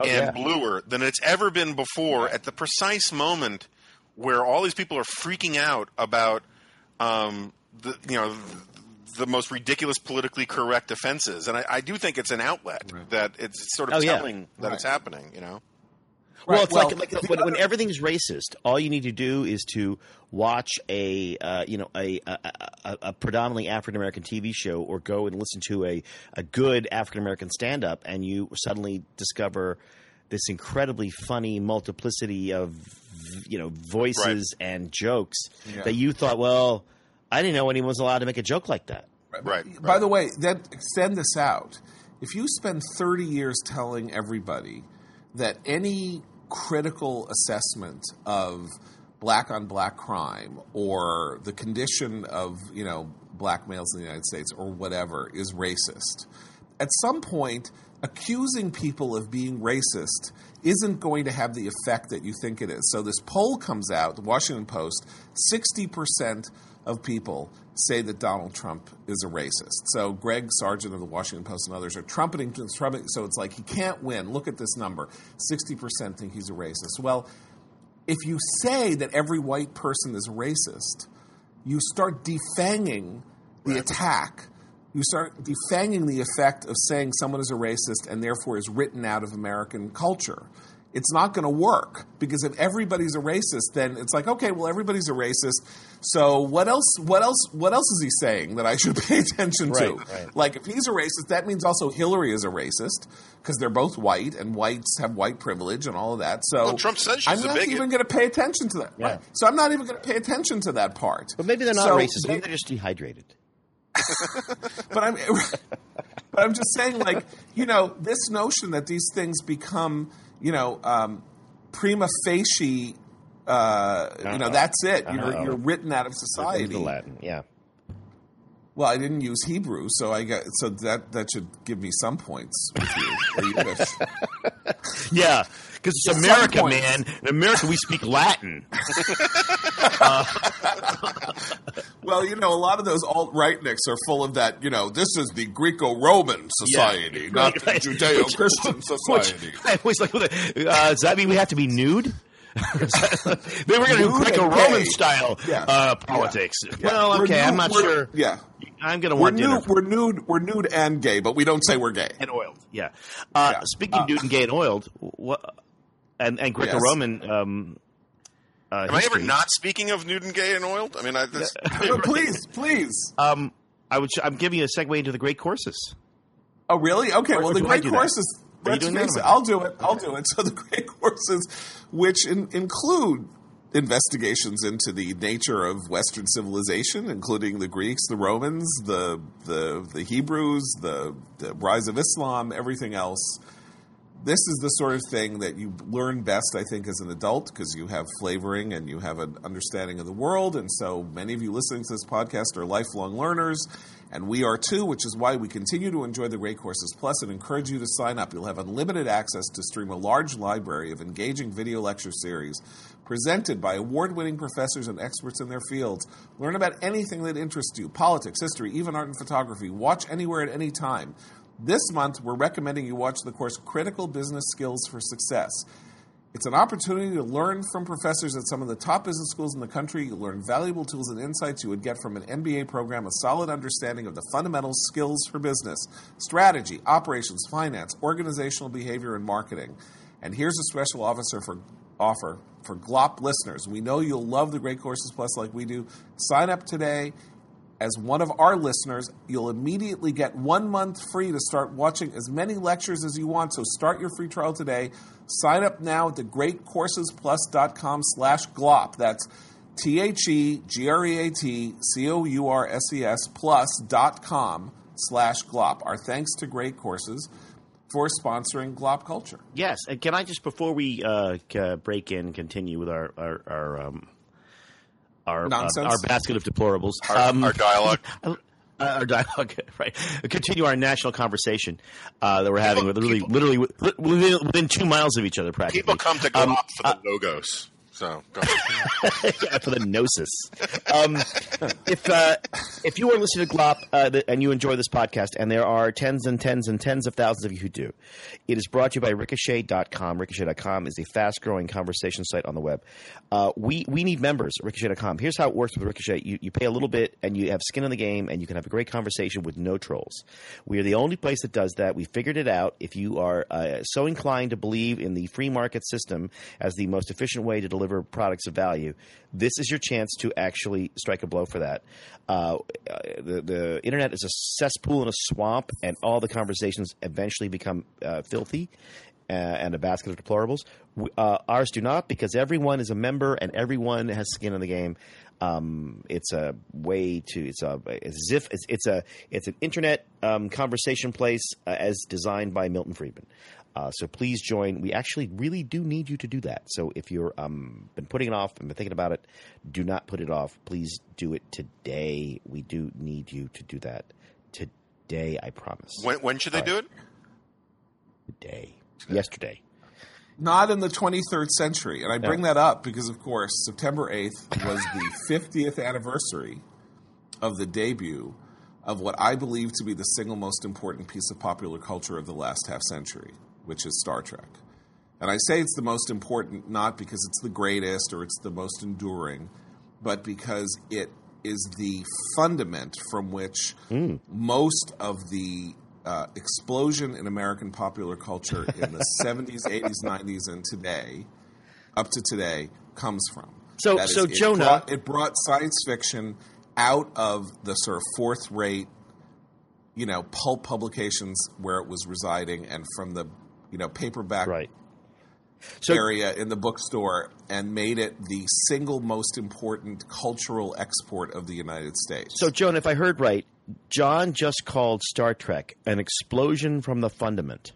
and yeah. bluer than it's ever been before at the precise moment where all these people are freaking out about um, the you know the most ridiculous politically correct offenses, and I, I do think it's an outlet that it's sort of Oh, yeah. telling that it's happening. You know, Well, it's well, like, like the when, when everything's racist, all you need to do is to watch a uh, you know a a, a, a predominantly African American TV show, or go and listen to a a good African American stand up, and you suddenly discover this incredibly funny multiplicity of you know voices and jokes Yeah. that you thought, well, I didn't know anyone was allowed to make a joke like that. right? By the way, then extend this out. If you spend 30 years telling everybody that any critical assessment of black on black crime or the condition of, you know, black males in the United States or whatever is racist, at some point accusing people of being racist isn't going to have the effect that you think it is. So this poll comes out, the Washington Post, 60% of people say that Donald Trump is a racist. So Greg Sargent of the Washington Post and others are trumpeting, trumpeting so it's like he can't win. Look at this number. 60% think he's a racist. Well, if you say that every white person is racist, you start defanging the attack. You start defanging the effect of saying someone is a racist and therefore is written out of American culture. It's not going to work because if everybody's a racist, then it's like, okay, well, everybody's a racist. So what else? What else? What else is he saying that I should pay attention to? Right, right. Like, if he's a racist, that means also Hillary is a racist because they're both white and whites have white privilege and all of that. So Well, Trump says she's I'm not bigot. even going to pay attention to that. Yeah. Right. So I'm not even going to pay attention to that part. But maybe they're not So racist. Maybe they're just dehydrated. but I'm but I'm just saying, like you know, this notion that these things become, you know, um, prima facie. Uh, you know, that's it. You're, you're written out of The society. Latin, yeah. Well, I didn't use Hebrew, so I got so that that should give me some points with you. Yiddish. Yeah, because it's America, man. In America, we speak Latin. well, you know, a lot of those alt right rightniks are full of that. You know, this is the Greco-Roman society, not the Right. Judeo-Christian Which, society. I was like, uh, does that mean we have to be nude? they were going to do Greco-Roman style Yeah. uh, politics. Well, We're okay, nude- I'm not sure. Yeah, I'm going to we're want dinner. nude. We're nude. We're nude and gay, but we don't say we're gay. and oiled. Yeah. Uh, Yeah. Speaking of nude and gay and oiled, what, and, and Greco-Roman. Um, uh, Am I ever not speaking of Newton Gay and oiled? I mean, I, this, No, please, please. Um, I would. I'm giving you a segue into the great courses. Oh, really? Okay. Or- well, or the great courses. Let's face it. I'll do it. I'll do it. So the great courses, which in, include investigations into the nature of Western civilization, including the Greeks, the Romans, the the, the Hebrews, the, the rise of Islam, everything else. This is the sort of thing that you learn best, I think, as an adult because you have flavoring and you have an understanding of the world. And so many of you listening to this podcast are lifelong learners, and we are too, which is why we continue to enjoy the Great Courses Plus and encourage you to sign up. You'll have unlimited access to stream a large library of engaging video lecture series presented by award winning professors and experts in their fields. Learn about anything that interests you politics, history, even art and photography. Watch anywhere at any time. This month, we're recommending you watch the course Critical Business Skills for Success. It's an opportunity to learn from professors at some of the top business schools in the country. You learn valuable tools and insights you would get from an MBA program, a solid understanding of the fundamental skills for business, strategy, operations, finance, organizational behavior, and marketing. And here's a special officer for offer for GLOP listeners. We know you'll love the Great Courses Plus like we do. Sign up today as one of our listeners, you'll immediately get one month free to start watching as many lectures as you want. So start your free trial today. Sign up now at thegreatcoursesplus.com slash glop. That's T-H-E-G-R-E-A-T-C-O-U-R-S-E-S plus dot com slash glop. Our thanks to Great Courses for sponsoring Glop Culture. Yes, and can I just before we uh, break in, continue with our our, our um, our uh, our basket of deplorables, our, um, our dialogue. our dialogue, right? Continue our national conversation uh, that we're having with literally, people, literally within, within, two miles of each other. Practically, people come to go um, for the uh, logos. So yeah, for the gnosis. Um, if uh, if you are listening to Glop uh, and you enjoy this podcast, and there are tens and tens and tens of thousands of you who do, it is brought to you by Ricochet.com. Ricochet.com is a fast growing conversation site on the web. Uh, we we need members. Ricochet.com. Here's how it works with Ricochet. You you pay a little bit, and you have skin in the game, and you can have a great conversation with no trolls. We are the only place that does that. We figured it out. If you are uh, so inclined to believe in the free market system as the most efficient way to deliver deliver products of value, this is your chance to actually strike a blow for that. Uh, the, the internet is a cesspool and a swamp, and all the conversations eventually become uh, filthy. Uh, and a basket of deplorables. Uh, ours do not because everyone is a member and everyone has skin in the game. Um, it's a way to it's a as if it's, it's a it's an internet um, conversation place uh, as designed by Milton Friedman. Uh, so please join. We actually really do need you to do that. So if you've um, been putting it off and been thinking about it, do not put it off. Please do it today. We do need you to do that today. I promise. When, when should they do it? Today. today. Yesterday. Not in the 23rd century. And I bring no. that up because, of course, September 8th was the 50th anniversary of the debut of what I believe to be the single most important piece of popular culture of the last half century which is Star Trek. And I say it's the most important not because it's the greatest or it's the most enduring, but because it is the fundament from which mm. most of the uh, explosion in American popular culture in the 70s, 80s, 90s, and today, up to today, comes from. So, so it Jonah, brought, it brought science fiction out of the sort of fourth rate, you know, pulp publications where it was residing, and from the you know paperback right. so, area in the bookstore and made it the single most important cultural export of the United States. So, Joan, if I heard right, John just called Star Trek an explosion from the fundament.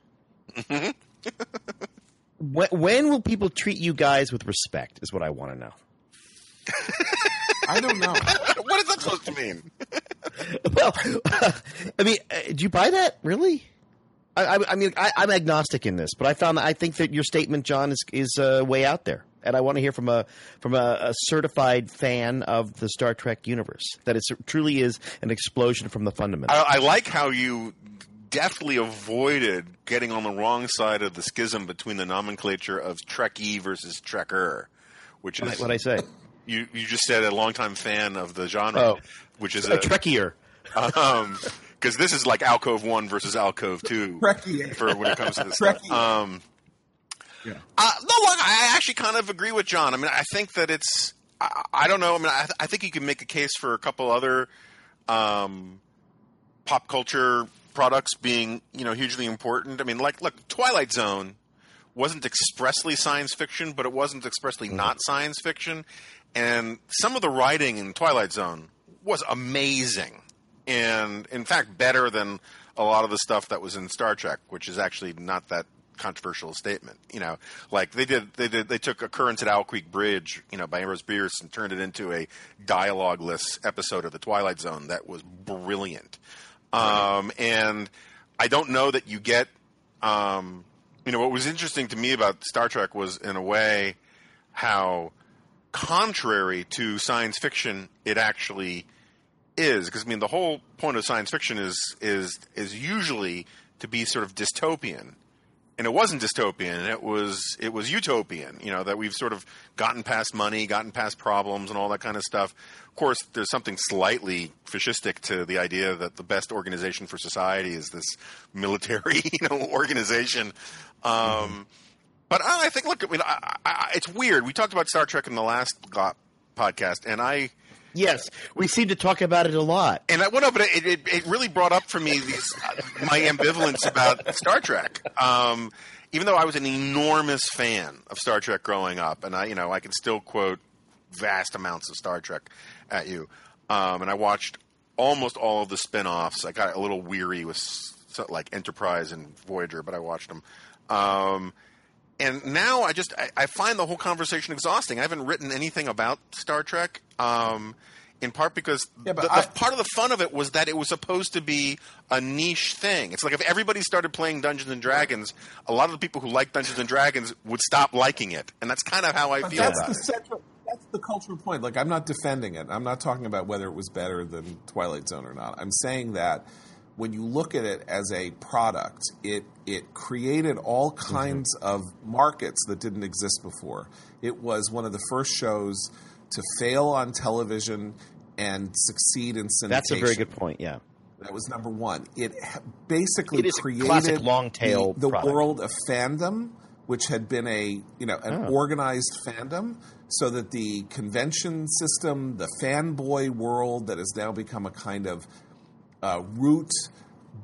when, when will people treat you guys with respect? Is what I want to know. I don't know. what is that supposed to mean? well, I mean, uh, do you buy that? Really? I, I mean, I, am agnostic in this, but I found that I think that your statement, John, is is uh, way out there, and I want to hear from a from a, a, certified fan of the Star Trek universe that it truly is an explosion from the fundamentals. I, I like how you deftly avoided getting on the wrong side of the schism between the nomenclature of Trekkie versus Trekker, which is what I say. You you just said a longtime fan of the genre, oh, which is a, a Trekkier. Um, because this is like alcove one versus alcove two for when it comes to this stuff. Um, yeah. Uh, no, look, I actually kind of agree with John. I mean, I think that it's. I, I don't know. I mean, I, I, think you can make a case for a couple other um, pop culture products being, you know, hugely important. I mean, like, look, Twilight Zone wasn't expressly science fiction, but it wasn't expressly mm. not science fiction. And some of the writing in Twilight Zone was amazing and in fact better than a lot of the stuff that was in Star Trek, which is actually not that controversial statement. You know, like they did, they did, they took Occurrence at Owl Creek Bridge, you know, by Ambrose Bierce and turned it into a dialogueless episode of The Twilight Zone that was brilliant. Um, and I don't know that you get, um, you know, what was interesting to me about Star Trek was in a way how contrary to science fiction it actually is because I mean the whole point of science fiction is is is usually to be sort of dystopian. And it wasn't dystopian it was it was utopian you know that we've sort of gotten past money gotten past problems and all that kind of stuff. Of course there's something slightly fascistic to the idea that the best organization for society is this military you know organization. Um, mm-hmm. but I, think look I mean I, I, it's weird. We talked about Star Trek in the last podcast and I Yes, we seem to talk about it a lot. And I went over it, it, it really brought up for me these, my ambivalence about Star Trek. Um, even though I was an enormous fan of Star Trek growing up, and I, you know, I can still quote vast amounts of Star Trek at you. Um, and I watched almost all of the spin-offs. I got a little weary with like Enterprise and Voyager, but I watched them. Um, and now I just I, I, find the whole conversation exhausting. I haven't written anything about Star Trek, um, in part because yeah, the, I, the, part of the fun of it was that it was supposed to be a niche thing. It's like if everybody started playing Dungeons and Dragons, a lot of the people who like Dungeons and Dragons would stop liking it, and that's kind of how I feel about it. Central, that's the cultural point. Like I'm not defending it. I'm not talking about whether it was better than Twilight Zone or not. I'm saying that when you look at it as a product, it it created all mm-hmm. kinds mm-hmm. of markets that didn't exist before. It was one of the first shows to fail on television and succeed in syndication. That's a very good point. Yeah. That was number one. It basically it created long tail the, the world of fandom, which had been a you know an oh. organized fandom, so that the convention system, the fanboy world that has now become a kind of uh, root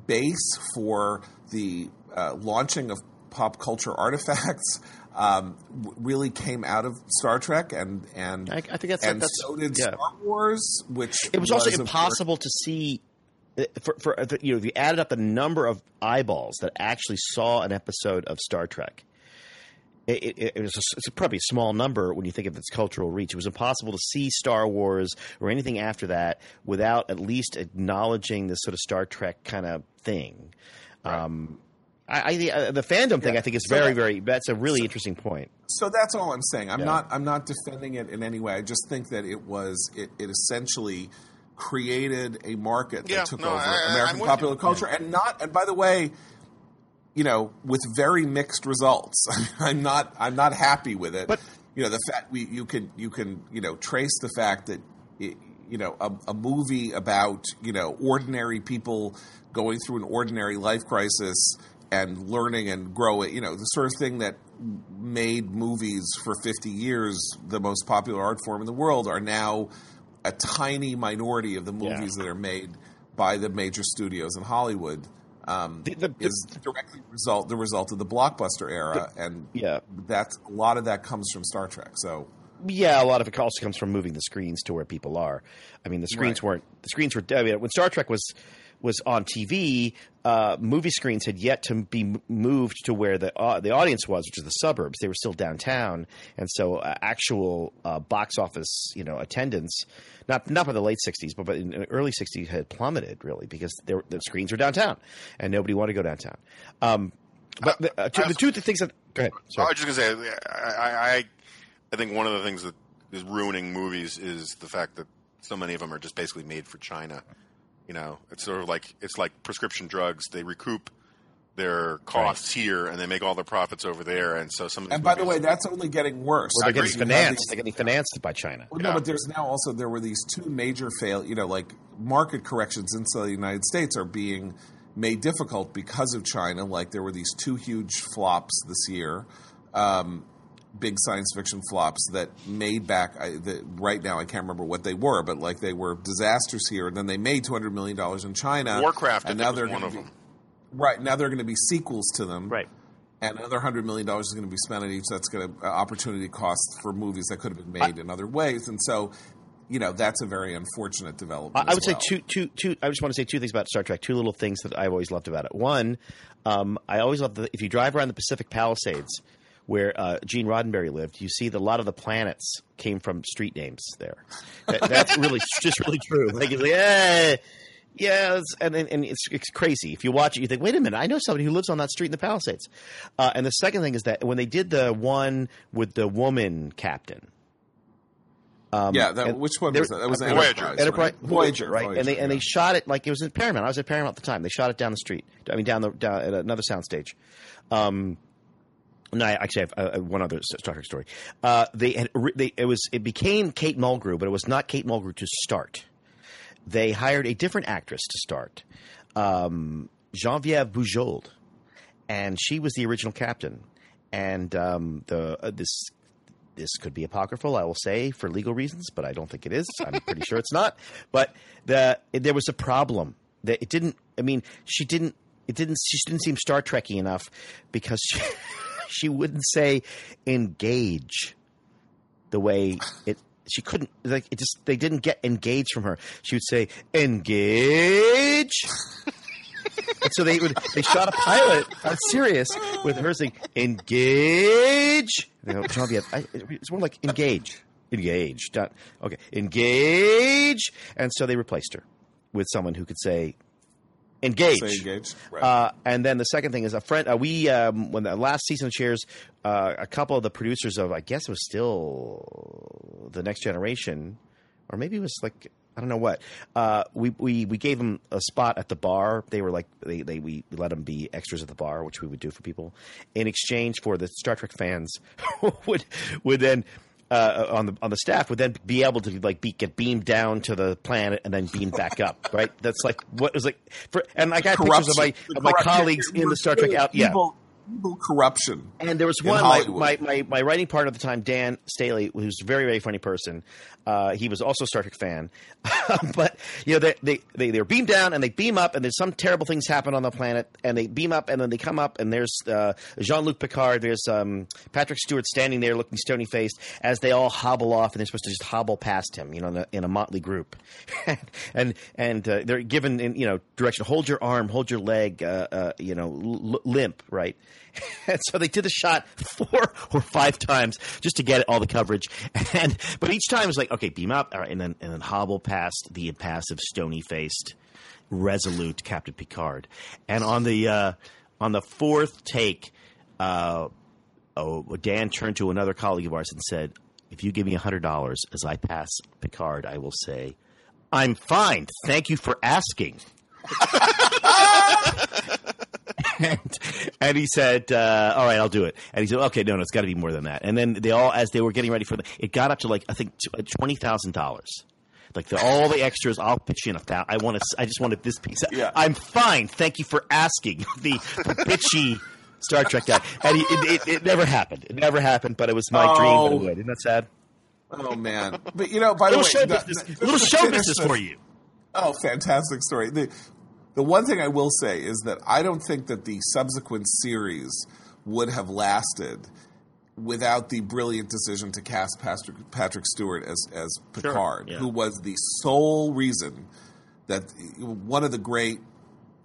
base for the uh, launching of pop culture artifacts um, really came out of Star Trek, and and I, I think that's and that's, so did yeah. Star Wars, which it was, was also impossible to see. Uh, for, for you know, if you added up the number of eyeballs that actually saw an episode of Star Trek, it, it, it was a, it's a probably a small number when you think of its cultural reach. It was impossible to see Star Wars or anything after that without at least acknowledging this sort of Star Trek kind of thing. Right. Um, I, I the, uh, the, fandom thing yeah. I think is very, that, very. That's a really so, interesting point. So that's all I'm saying. I'm yeah. not. I'm not defending it in any way. I just think that it was. It, it essentially created a market that yeah, took no, over I, American popular culture, and not. And by the way, you know, with very mixed results. I'm not I'm not happy with it. But you know, the fact we you can you can you know trace the fact that it, you know a, a, movie about you know ordinary people going through an ordinary life crisis and learning and growing. You know, the sort of thing that made movies for 50 years the most popular art form in the world are now a tiny minority of the movies yeah. that are made by the major studios in Hollywood um, the, the, is directly result the result of the blockbuster era, the, and yeah, that's a lot of that comes from Star Trek. So yeah, a lot of it also comes from moving the screens to where people are. I mean, the screens right. weren't the screens were. I mean, when Star Trek was was on TV, uh, movie screens had yet to be moved to where the uh, the audience was, which is the suburbs. They were still downtown, and so uh, actual uh, box office, you know, attendance not not by the late '60s, but, but in the early '60s had plummeted really because there, the screens were downtown, and nobody wanted to go downtown. Um, but the, uh, the two things that go ahead. Sorry. I was just gonna say, I, I I think one of the things that is ruining movies is the fact that so many of them are just basically made for China. You know, it's sort of like it's like prescription drugs. They recoup their costs right. here and they make all their profits over there. And so some. and by the way, that's only getting worse. Well, they're getting financed. These, they're getting financed by China. Well, yeah. No, but there's now also there were these two major fail. You know, like market corrections inside the United States are being made difficult because of China. Like there were these two huge flops this year. Um, big science fiction flops that made back I, that right now I can't remember what they were, but like they were disasters here, and then they made two hundred million dollars in China. Warcraft, and now they're one of be, them. Right now they're going to be sequels to them. Right. And another hundred million dollars is going to be spent on each. That's going to uh, opportunity costs for movies that could have been made I, in other ways, and so you know that's a very unfortunate development. I, I would as well. say two, two, two. I just want to say two things about Star Trek. Two little things that I've always loved about it. One, um, I always love the if you drive around the Pacific Palisades, where uh, Gene Roddenberry lived, you see that a lot of the planets came from street names there. That, that's really just really true. Like, it's like yeah. Yeah, it's, and and it's, it's crazy. If you watch it, you think, "Wait a minute, I know somebody who lives on that street in the Palisades." Uh, and the second thing is that when they did the one with the woman captain, um, yeah, that, which one was that? That was Voyager. Enterprise. Enterprise, right? Voyager, right? Voyager, and they and yeah. they shot it like it was in Paramount. I was at Paramount at the time. They shot it down the street. I mean, down the down at another soundstage. Um, no, I actually have uh, uh, one other Star Trek story. Uh, they had they, it was it became Kate Mulgrew, but it was not Kate Mulgrew to start. They hired a different actress to start, um, Genevieve Bujold, and she was the original captain. And um, the uh, this this could be apocryphal, I will say, for legal reasons, but I don't think it is. I'm pretty sure it's not. But the there was a problem that it didn't. I mean, she didn't. It didn't. She didn't seem Star Trekky enough because she, she wouldn't say engage the way it. She couldn't like it. Just they didn't get engaged from her. She would say engage. And so they would they shot a pilot. I'm serious with her saying engage. You know, I, it's more like engage, engage. Okay, engage. And so they replaced her with someone who could say engage. Say engaged. Right. Uh, and then the second thing is a friend. Uh, we um, when the last season of Cheers, uh, a couple of the producers of I guess it was still the Next Generation, or maybe it was like I don't know what. Uh, we we we gave them a spot at the bar. They were like they they we let them be extras at the bar, which we would do for people in exchange for the Star Trek fans would would then. Uh, on the on the staff would then be able to like be, get beamed down to the planet and then beamed back up, right? That's like what was like for and I got pictures of my of my colleagues in the Star Trek out. Yeah, evil corruption. and there was one my, my, my, my writing partner at the time, Dan Staley, who's a very very funny person. Uh, he was also a Star Trek fan, but you know they, they they they're beamed down and they beam up, and there's some terrible things happen on the planet, and they beam up, and then they come up, and there's uh, Jean Luc Picard, there's um, Patrick Stewart standing there looking stony faced as they all hobble off, and they're supposed to just hobble past him, you know, in a, in a motley group, and and uh, they're given in you know direction, hold your arm, hold your leg, uh, uh, you know, l- limp, right. And so they did the shot four or five times just to get all the coverage. And but each time was like, okay, beam up, and then and then hobble past the impassive, stony faced, resolute Captain Picard. And on the uh, on the fourth take, uh, oh, Dan turned to another colleague of ours and said, "If you give me hundred dollars as I pass Picard, I will say." I'm fine. Thank you for asking. and, and he said, uh, "All right, I'll do it." And he said, "Okay, no, no, it's got to be more than that." And then they all, as they were getting ready for the, it got up to like I think twenty thousand dollars. Like the, all the extras, I'll pitch in a thousand. I want to. I just wanted this piece. Yeah. I'm fine. Thank you for asking. The, the bitchy Star Trek guy, and he, it, it, it never happened. It never happened. But it was my dream. Oh. But anyway, isn't that sad? Oh man! But you know, by the way, show the- business. Little show business for you. Oh, fantastic story. The the one thing I will say is that I don't think that the subsequent series would have lasted without the brilliant decision to cast Patrick, Patrick Stewart as as Picard, yeah. who was the sole reason that one of the great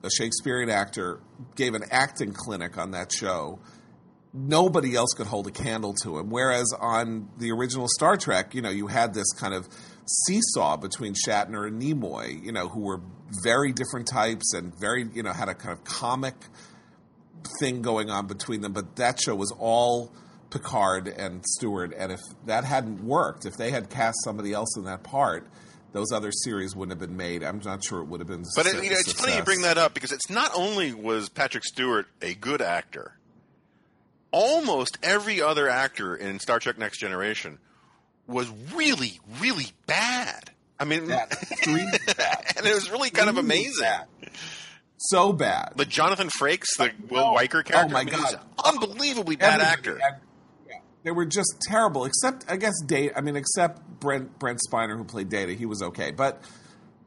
a Shakespearean actor gave an acting clinic on that show. Nobody else could hold a candle to him. Whereas on the original Star Trek, you know, you had this kind of seesaw between Shatner and Nimoy, you know, who were very different types and very, you know, had a kind of comic thing going on between them. But that show was all Picard and Stewart. And if that hadn't worked, if they had cast somebody else in that part, those other series wouldn't have been made. I'm not sure it would have been. But it, you know, it's funny you bring that up because it's not only was Patrick Stewart a good actor, almost every other actor in Star Trek Next Generation was really, really bad. I mean, Bad. Extremely bad. and it was really kind of amazing. bad. So bad. But Jonathan Frakes, the Will Oh, Riker oh character, my I mean, God. unbelievably bad Everybody- actor. and- yeah, They were just terrible, except I guess Data. I mean, except Brent Brent Spiner who played Data, he was okay. But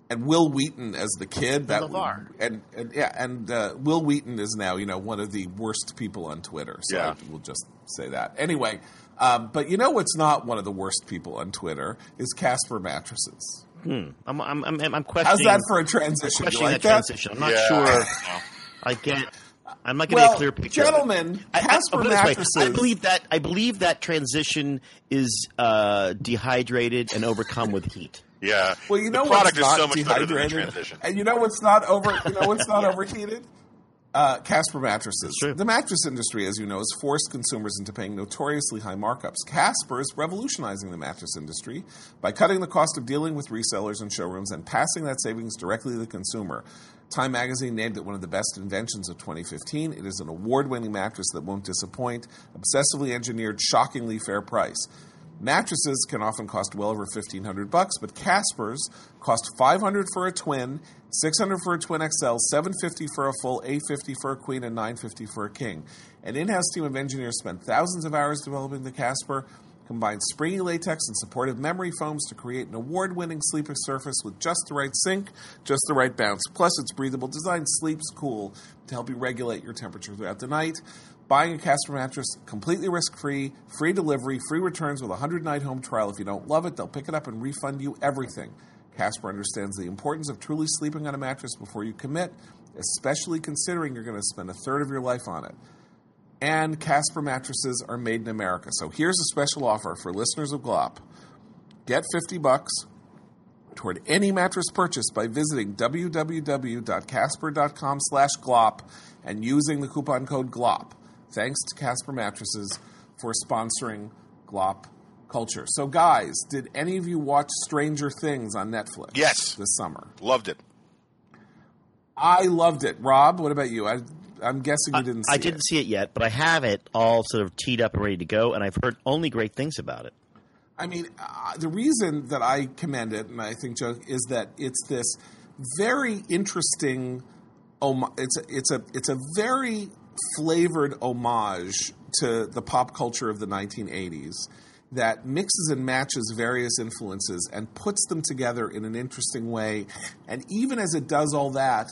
and Wil Wheaton as the kid, that LeVar. and, and yeah, and uh, Wil Wheaton is now you know one of the worst people on Twitter. So Yeah. I will just say that anyway. Um, but you know what's not one of the worst people on Twitter is Casper mattresses. I'm, I'm, I'm, I'm How's questioning. that for a transition? You questioning like that that? transition. I'm not Yeah. sure. I get. I'm not getting Well, a clear picture. gentlemen, I- I- Casper I'll put it this way. mattresses. I believe that. I believe that transition is uh, dehydrated and overcome with heat. Yeah. Well, you know the product what's is not so much better than the dehydrated, transition. and you know what's not over. You know what's not overheated. Uh, Casper mattresses. The mattress industry, as you know, has forced consumers into paying notoriously high markups. Casper is revolutionizing the mattress industry by cutting the cost of dealing with resellers and showrooms and passing that savings directly to the consumer. Time magazine named it one of the best inventions of 2015. It is an award winning mattress that won't disappoint, obsessively engineered, shockingly fair price. Mattresses can often cost well over fifteen hundred bucks, but Casper's cost five hundred for a twin, six hundred for a twin XL, seven fifty for a full, eight fifty for a queen, and nine fifty for a king. An in-house team of engineers spent thousands of hours developing the Casper, combined springy latex and supportive memory foams to create an award-winning sleeping surface with just the right sink, just the right bounce. Plus, its breathable design sleeps cool to help you regulate your temperature throughout the night. Buying a Casper mattress completely risk free, free delivery, free returns with a 100 night home trial. If you don't love it, they'll pick it up and refund you everything. Casper understands the importance of truly sleeping on a mattress before you commit, especially considering you're going to spend a third of your life on it. And Casper mattresses are made in America. So here's a special offer for listeners of GLOP. Get 50 bucks toward any mattress purchase by visiting www.casper.com slash glop and using the coupon code glop. Thanks to Casper Mattresses for sponsoring Glop Culture. So, guys, did any of you watch Stranger Things on Netflix? Yes. This summer. Loved it. I loved it. Rob, what about you? I, I'm guessing you didn't see I didn't it. see it yet, but I have it all sort of teed up and ready to go, and I've heard only great things about it. I mean, uh, the reason that I commend it, and I think Joe, is that it's this very interesting. Om- it's a, it's a it's a very flavored homage to the pop culture of the 1980s that mixes and matches various influences and puts them together in an interesting way. And even as it does all that,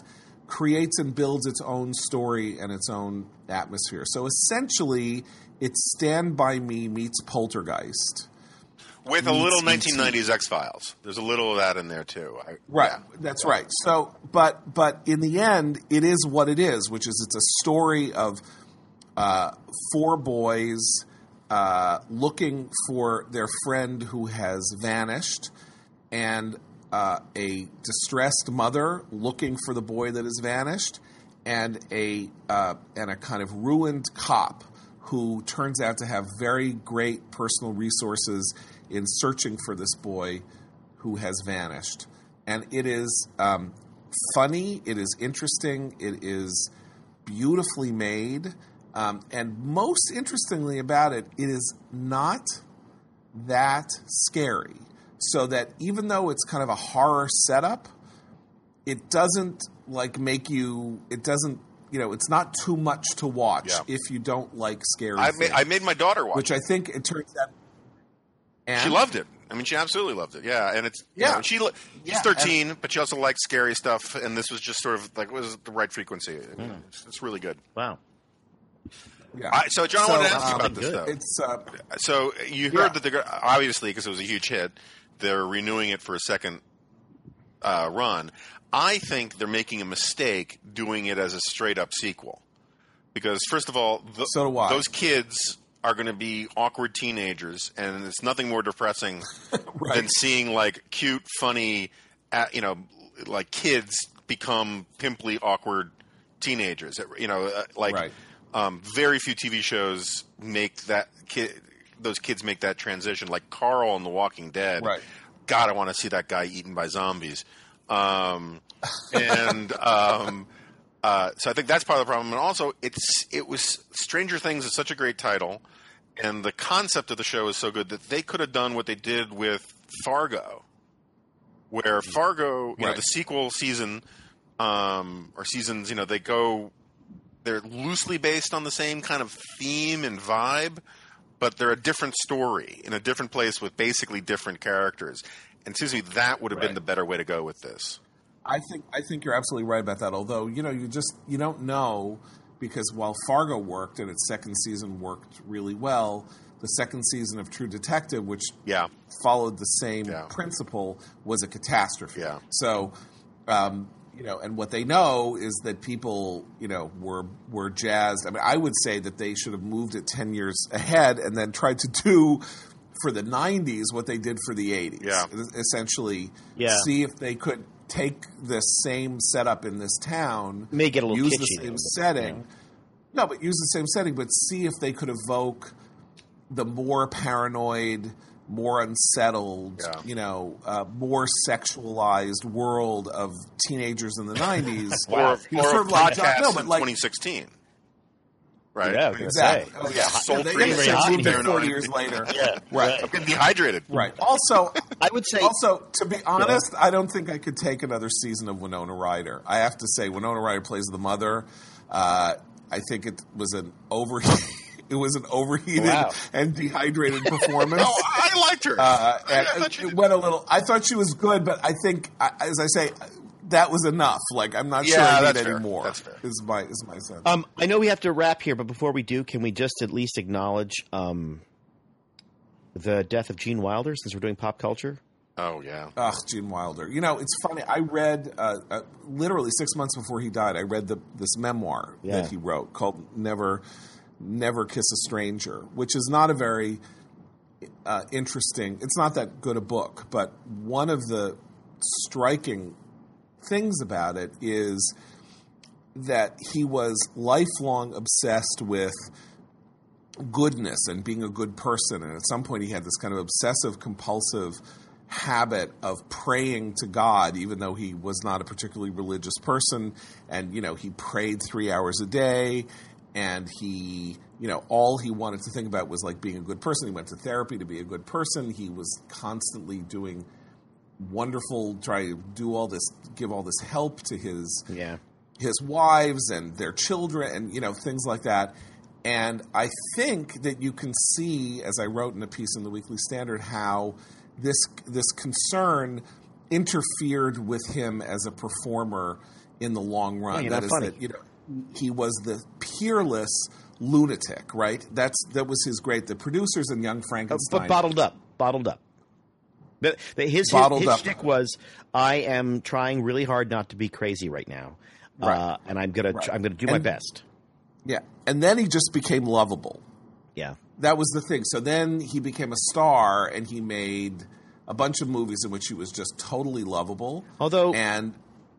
creates and builds its own story and its own atmosphere. So essentially, it's Stand By Me meets Poltergeist. With a little 1990s X Files. There's a little of that in there too. I, Right. yeah. That's right. So, but but in the end, it is what it is, which is it's a story of uh, four boys uh, looking for their friend who has vanished, and uh, a distressed mother looking for the boy that has vanished, and a uh, and a kind of ruined cop who turns out to have very great personal resources in searching for this boy who has vanished. And it is um, funny, it is interesting, it is beautifully made. Um, and most interestingly about it, it is not that scary. So that even though it's kind of a horror setup, it doesn't like make you, it doesn't, you know, it's not too much to watch Yeah. if you don't like scary I, I made my daughter watch which. I think it turns out. And She loved it. I mean, she absolutely loved it. Yeah, and it's you Yeah. know, she li- she's Yeah, 13, but she also likes scary stuff, and this was just sort of like was the right frequency. Hmm. It's, it's really good. Wow. yeah. I, so, John, So, I wanted to ask you um, about this good. though. It's uh, So you heard Yeah. that they're obviously because it was a huge hit, they're renewing it for a second uh, run. I think they're making a mistake doing it as a straight up sequel because first of all, th- So do those kids are going to be awkward teenagers, and it's nothing more depressing Right. than seeing like cute, funny, you know, like kids become pimply, awkward teenagers. You know, uh, like Right. um, very few TV shows make that kid, those kids make that transition. Like Carl in The Walking Dead. Right. God, I want to see that guy eaten by zombies. Um, and um, uh, so I think that's part of the problem. And also, it's it was Stranger Things is such a great title, and the concept of the show is so good that they could have done what they did with Fargo, where Fargo, you know, the sequel season um, or seasons, you know, they go they're loosely based on the same kind of theme and vibe, but they're a different story in a different place with basically different characters. And excuse me, that would have been the better way to go with this. I think I think you're absolutely right about that. Although you know, you just you don't know because while Fargo worked and its second season worked really well, the second season of True Detective, which Yeah. followed the same Yeah. principle, was a catastrophe. Yeah. So, um, you know, and what they know is that people, you know, were were jazzed. I mean, I would say that they should have moved it ten years ahead and then tried to do for the '90s what they did for the '80s. Yeah. essentially, Yeah. see if they could take this same setup in this town, May get a little use the same though, setting. No, but use the same setting, but see if they could evoke the more paranoid, more unsettled, Yeah. you know, uh, more sexualized world of teenagers in the '90s. Or, He's or sort of like John- no, but in like 2016. Right? Yeah, I I was mean, gonna exactly. say. Oh yeah, Soul they, Pretty they Very said hot moved it here. forty years later. Yeah, Right. I'm dehydrated. Right. Also, I would say also to be honest, I don't think I could take another season of Winona Ryder. I have to say, Winona Ryder plays the mother. Uh, I think it was an over. It was an overheated Wow. and dehydrated performance. Oh, I liked her. uh, and I thought it, she it went a little. I thought she was good, but I think, as I say, that was enough. Like I'm not sure Yeah, I need that's any fair. more. That's fair. Is my is my sense. Um, I know we have to wrap here, but before we do, can we just at least acknowledge um, the death of Gene Wilder since we're doing pop culture? oh, yeah. Ugh, Gene Wilder. You know, it's funny. I read uh, uh, literally six months before he died. I read the this memoir Yeah. that he wrote called "Never, Never Kiss a Stranger," which is not a very uh, interesting. It's not that good a book, but one of the striking things about it is that he was lifelong obsessed with goodness and being a good person. And at some point, he had this kind of obsessive compulsive habit of praying to God, even though he was not a particularly religious person. And, you know, he prayed three hours a day. And he, you know, all he wanted to think about was like being a good person. He went to therapy to be a good person. He was constantly doing wonderful, try to do all this, give all this help to his Yeah. his wives and their children and you know things like that and i think that you can see as i wrote in a piece in the weekly standard how this this concern interfered with him as a performer in the long run you're That funny. that you know he was the peerless lunatic right that's that was his great the producers and young frankenstein but bottled up, bottled up. His Bottled his, his shtick was, I am trying really hard not to be crazy right now, uh, and I'm gonna Right. I'm gonna do my best. yeah and then he just became lovable Yeah, that was the thing. So then he became a star, and he made a bunch of movies in which he was just totally lovable, Although- and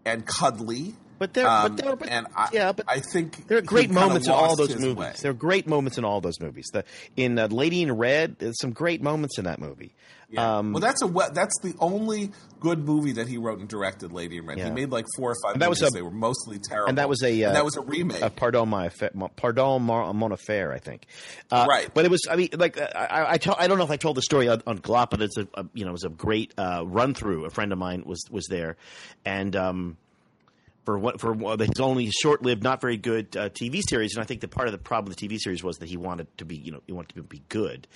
and cuddly. but there, Um, but there, but, and I, yeah, but I think There are great moments in all those movies. way. There are great moments in all those movies. The in uh, Lady in Red, there's some great moments in that movie. Yeah. Um, well, that's a that's the only good movie that he wrote and directed. Lady in Red. Yeah. He made like four or five. And that was movies. a- they were mostly terrible. and that was a uh, that was a remake. A Pardon my Pardon mon, affaire, I think. Uh, Right. but it was. I mean, like I, I, I, tell, I don't know if I told the story on, on Glop, but it's a, a you know it was a great uh, run through. A friend of mine was was there, and. um for what for his only short-lived, not very good uh, TV series, and I think that part of the problem with the TV series was that he wanted to be, you know, he wanted to be good.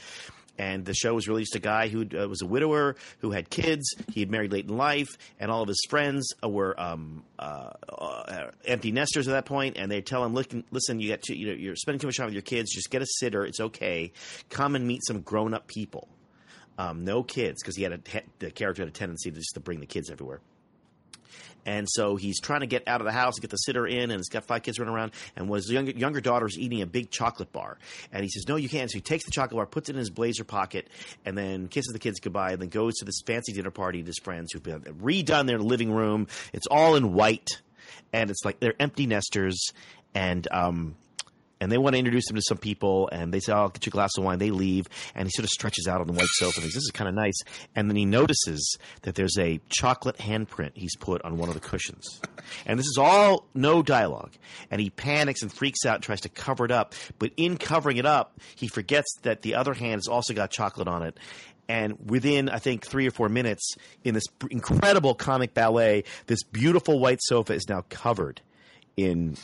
And the show was released a guy who uh, was a widower who had kids. He had married late in life, and all of his friends uh, were um, uh, uh, empty nesters at that point. And they tell him, "Listen, listen, you got to, you know, you're spending too much time with your kids. Just get a sitter. It's okay. Come and meet some grown-up people. Um, no kids, because he had a the character had a tendency to just to bring the kids everywhere." And so he's trying to get out of the house and get the sitter in, and he's got five kids running around. And his younger, younger daughter is eating a big chocolate bar. And he says, No, you can't. So he takes the chocolate bar, puts it in his blazer pocket, and then kisses the kids goodbye, and then goes to this fancy dinner party with his friends who've been redone their living room. It's all in white, and it's like they're empty nesters. And um, and they want to introduce him to some people, and they say, "Oh, I'll get you a glass of wine." They leave, and he sort of stretches out on the white sofa and thinks, "This is kind of nice." And then he notices that there's a chocolate handprint he's put on one of the cushions, and this is all no dialogue. And he panics and freaks out, and tries to cover it up, but in covering it up, he forgets that the other hand has also got chocolate on it. And within, I think, three or four minutes, in this incredible comic ballet, this beautiful white sofa is now covered in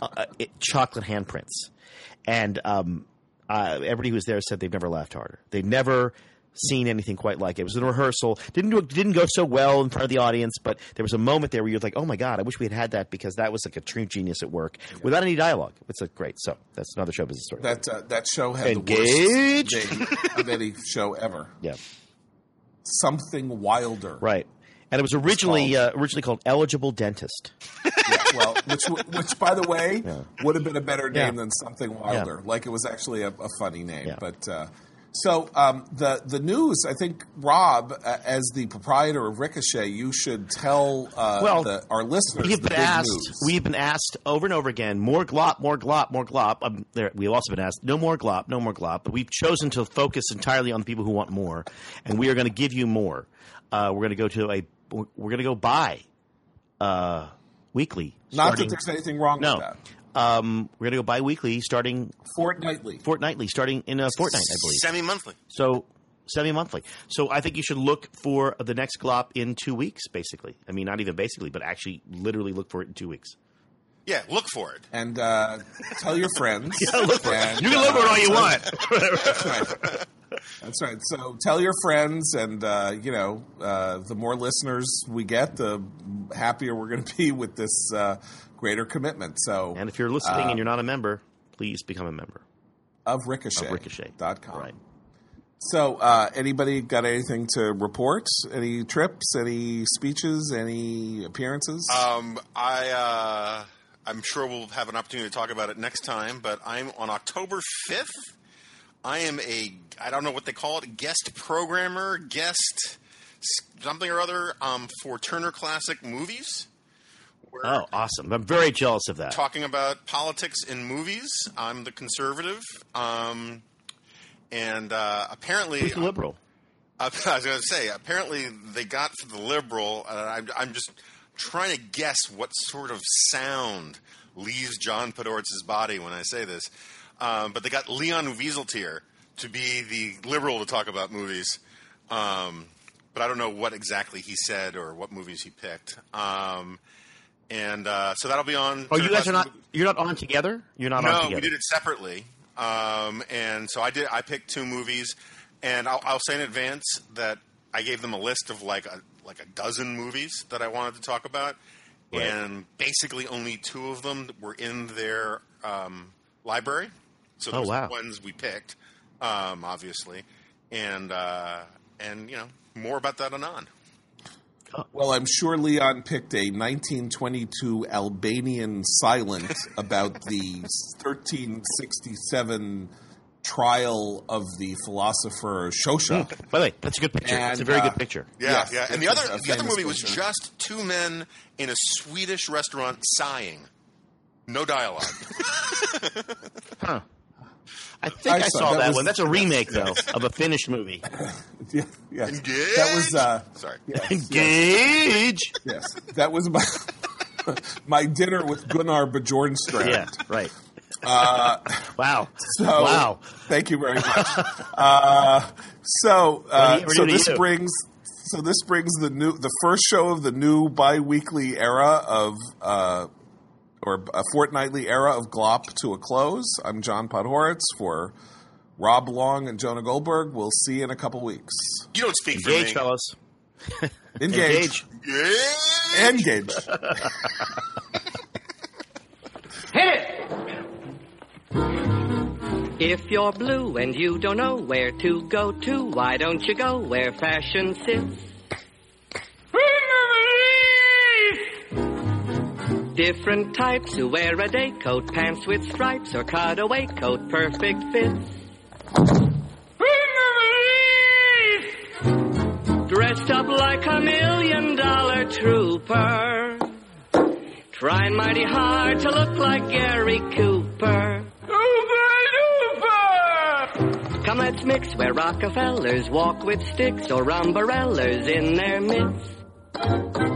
uh, it, chocolate handprints, and um, uh, everybody who was there said they've never laughed harder. They've never seen anything quite like it. It was a rehearsal. Didn't do, didn't go so well in front of the audience, but there was a moment there where you're like, "Oh my god, I wish we had had that because that was like a true genius at work without any dialogue. It's a great. So that's another show business story. That uh, that show had Engaged. the worst of any show ever. yeah, Something wilder. right. And it was originally uh, originally called Eligible Dentist. Yeah, well, which which by the way would have been a better name Yeah. than something wilder. Like it was actually a, a funny name. Yeah. But uh, so um, the the news. I think Rob, uh, as the proprietor of Ricochet, you should tell uh, Well, the, our listeners We've been asked. news. We've been asked over and over again. More glop, more glop, more glop. Um, there, we've also been asked no more glop, no more glop. But we've chosen to focus entirely on the people who want more, and we are going to give you more. Uh, we're going to go to a. We're going to go buy uh, weekly. Not starting- that there's anything wrong no. with that. Um, we're going to go bi weekly, starting Fortnightly. fortnightly, starting in a fortnight, I believe. Semi monthly. So semi monthly. So I think you should look for the next glop in two weeks, basically. I mean, not even basically, but actually, literally look for it in two weeks. Yeah, look for it. and uh, tell your friends. yeah, look for it. You can look for it all you uh, want. That's right. So tell your friends, and uh, you know, uh, the more listeners we get, the happier we're going to be with this uh, greater commitment. So And if you're listening and you're not a member, please become a member of Ricochet. of Ricochet. Dot com. Right. So, uh, anybody got anything to report? Any trips? Any speeches? Any appearances? Um, I uh, I'm sure we'll have an opportunity to talk about it next time. But I'm on October 5th. I am a I don't know what they call it guest programmer guest something or other um, for Turner Classic Movies. Oh, awesome. I'm very jealous of that. talking about politics in movies. I'm the conservative, um, and uh, apparently Who's the liberal? I was going to say, apparently they got for the liberal. Uh, I'm, I'm just trying to guess what sort of sound leaves John Podhoretz's body when I say this. Um, but they got Leon Wieseltier to be the liberal to talk about movies. Um, but I don't know what exactly he said or what movies he picked. Um, and uh, so that'll be on. Oh, you guys are not. You're not on together. You're not on No, together. we did it separately. Um, and so I did. I picked two movies, and I'll, I'll say in advance that I gave them a list of like a like a dozen movies that I wanted to talk about, Right. and basically only two of them were in their um, library. So Oh, those are the ones we picked, um, obviously, and uh, and you know more about that anon. Well, I'm sure Leon picked a 1922 Albanian silent about the 1367 trial of the philosopher Shosha. By the way, that's a good picture. That's a very uh, good picture. Yeah, Yes, yeah. And the other the other famous movie was just two men in a Swedish restaurant sighing. No dialogue. I think I, I saw, saw- that that, was- one. That's a remake, though, of a Finnish movie. Yeah, yes. Engage. That was uh, Sorry. yes, Engage. yes. That was my my dinner with Gunnar Bjornstrand. Yeah, right. Uh, wow. So, wow. Thank you very much. uh, so, uh, you- so what do you this brings so this brings the new the first show of the new biweekly era of uh, or a fortnightly era of Glop to a close. I'm John Podhoretz for Rob Long and Jonah Goldberg. We'll see you in a couple weeks. You don't speak for Engage, me. fellas. Engage. Engage. Engage. If you're blue and you don't know where to go to, why don't you go where fashion sits? Different types who wear a day coat, pants with stripes, or cutaway coat, perfect fits. Dressed up like a million dollar trooper. Trying mighty hard to look like Gary Cooper. Come, let's mix where Rockefellers walk with sticks or umbrellas in their midst.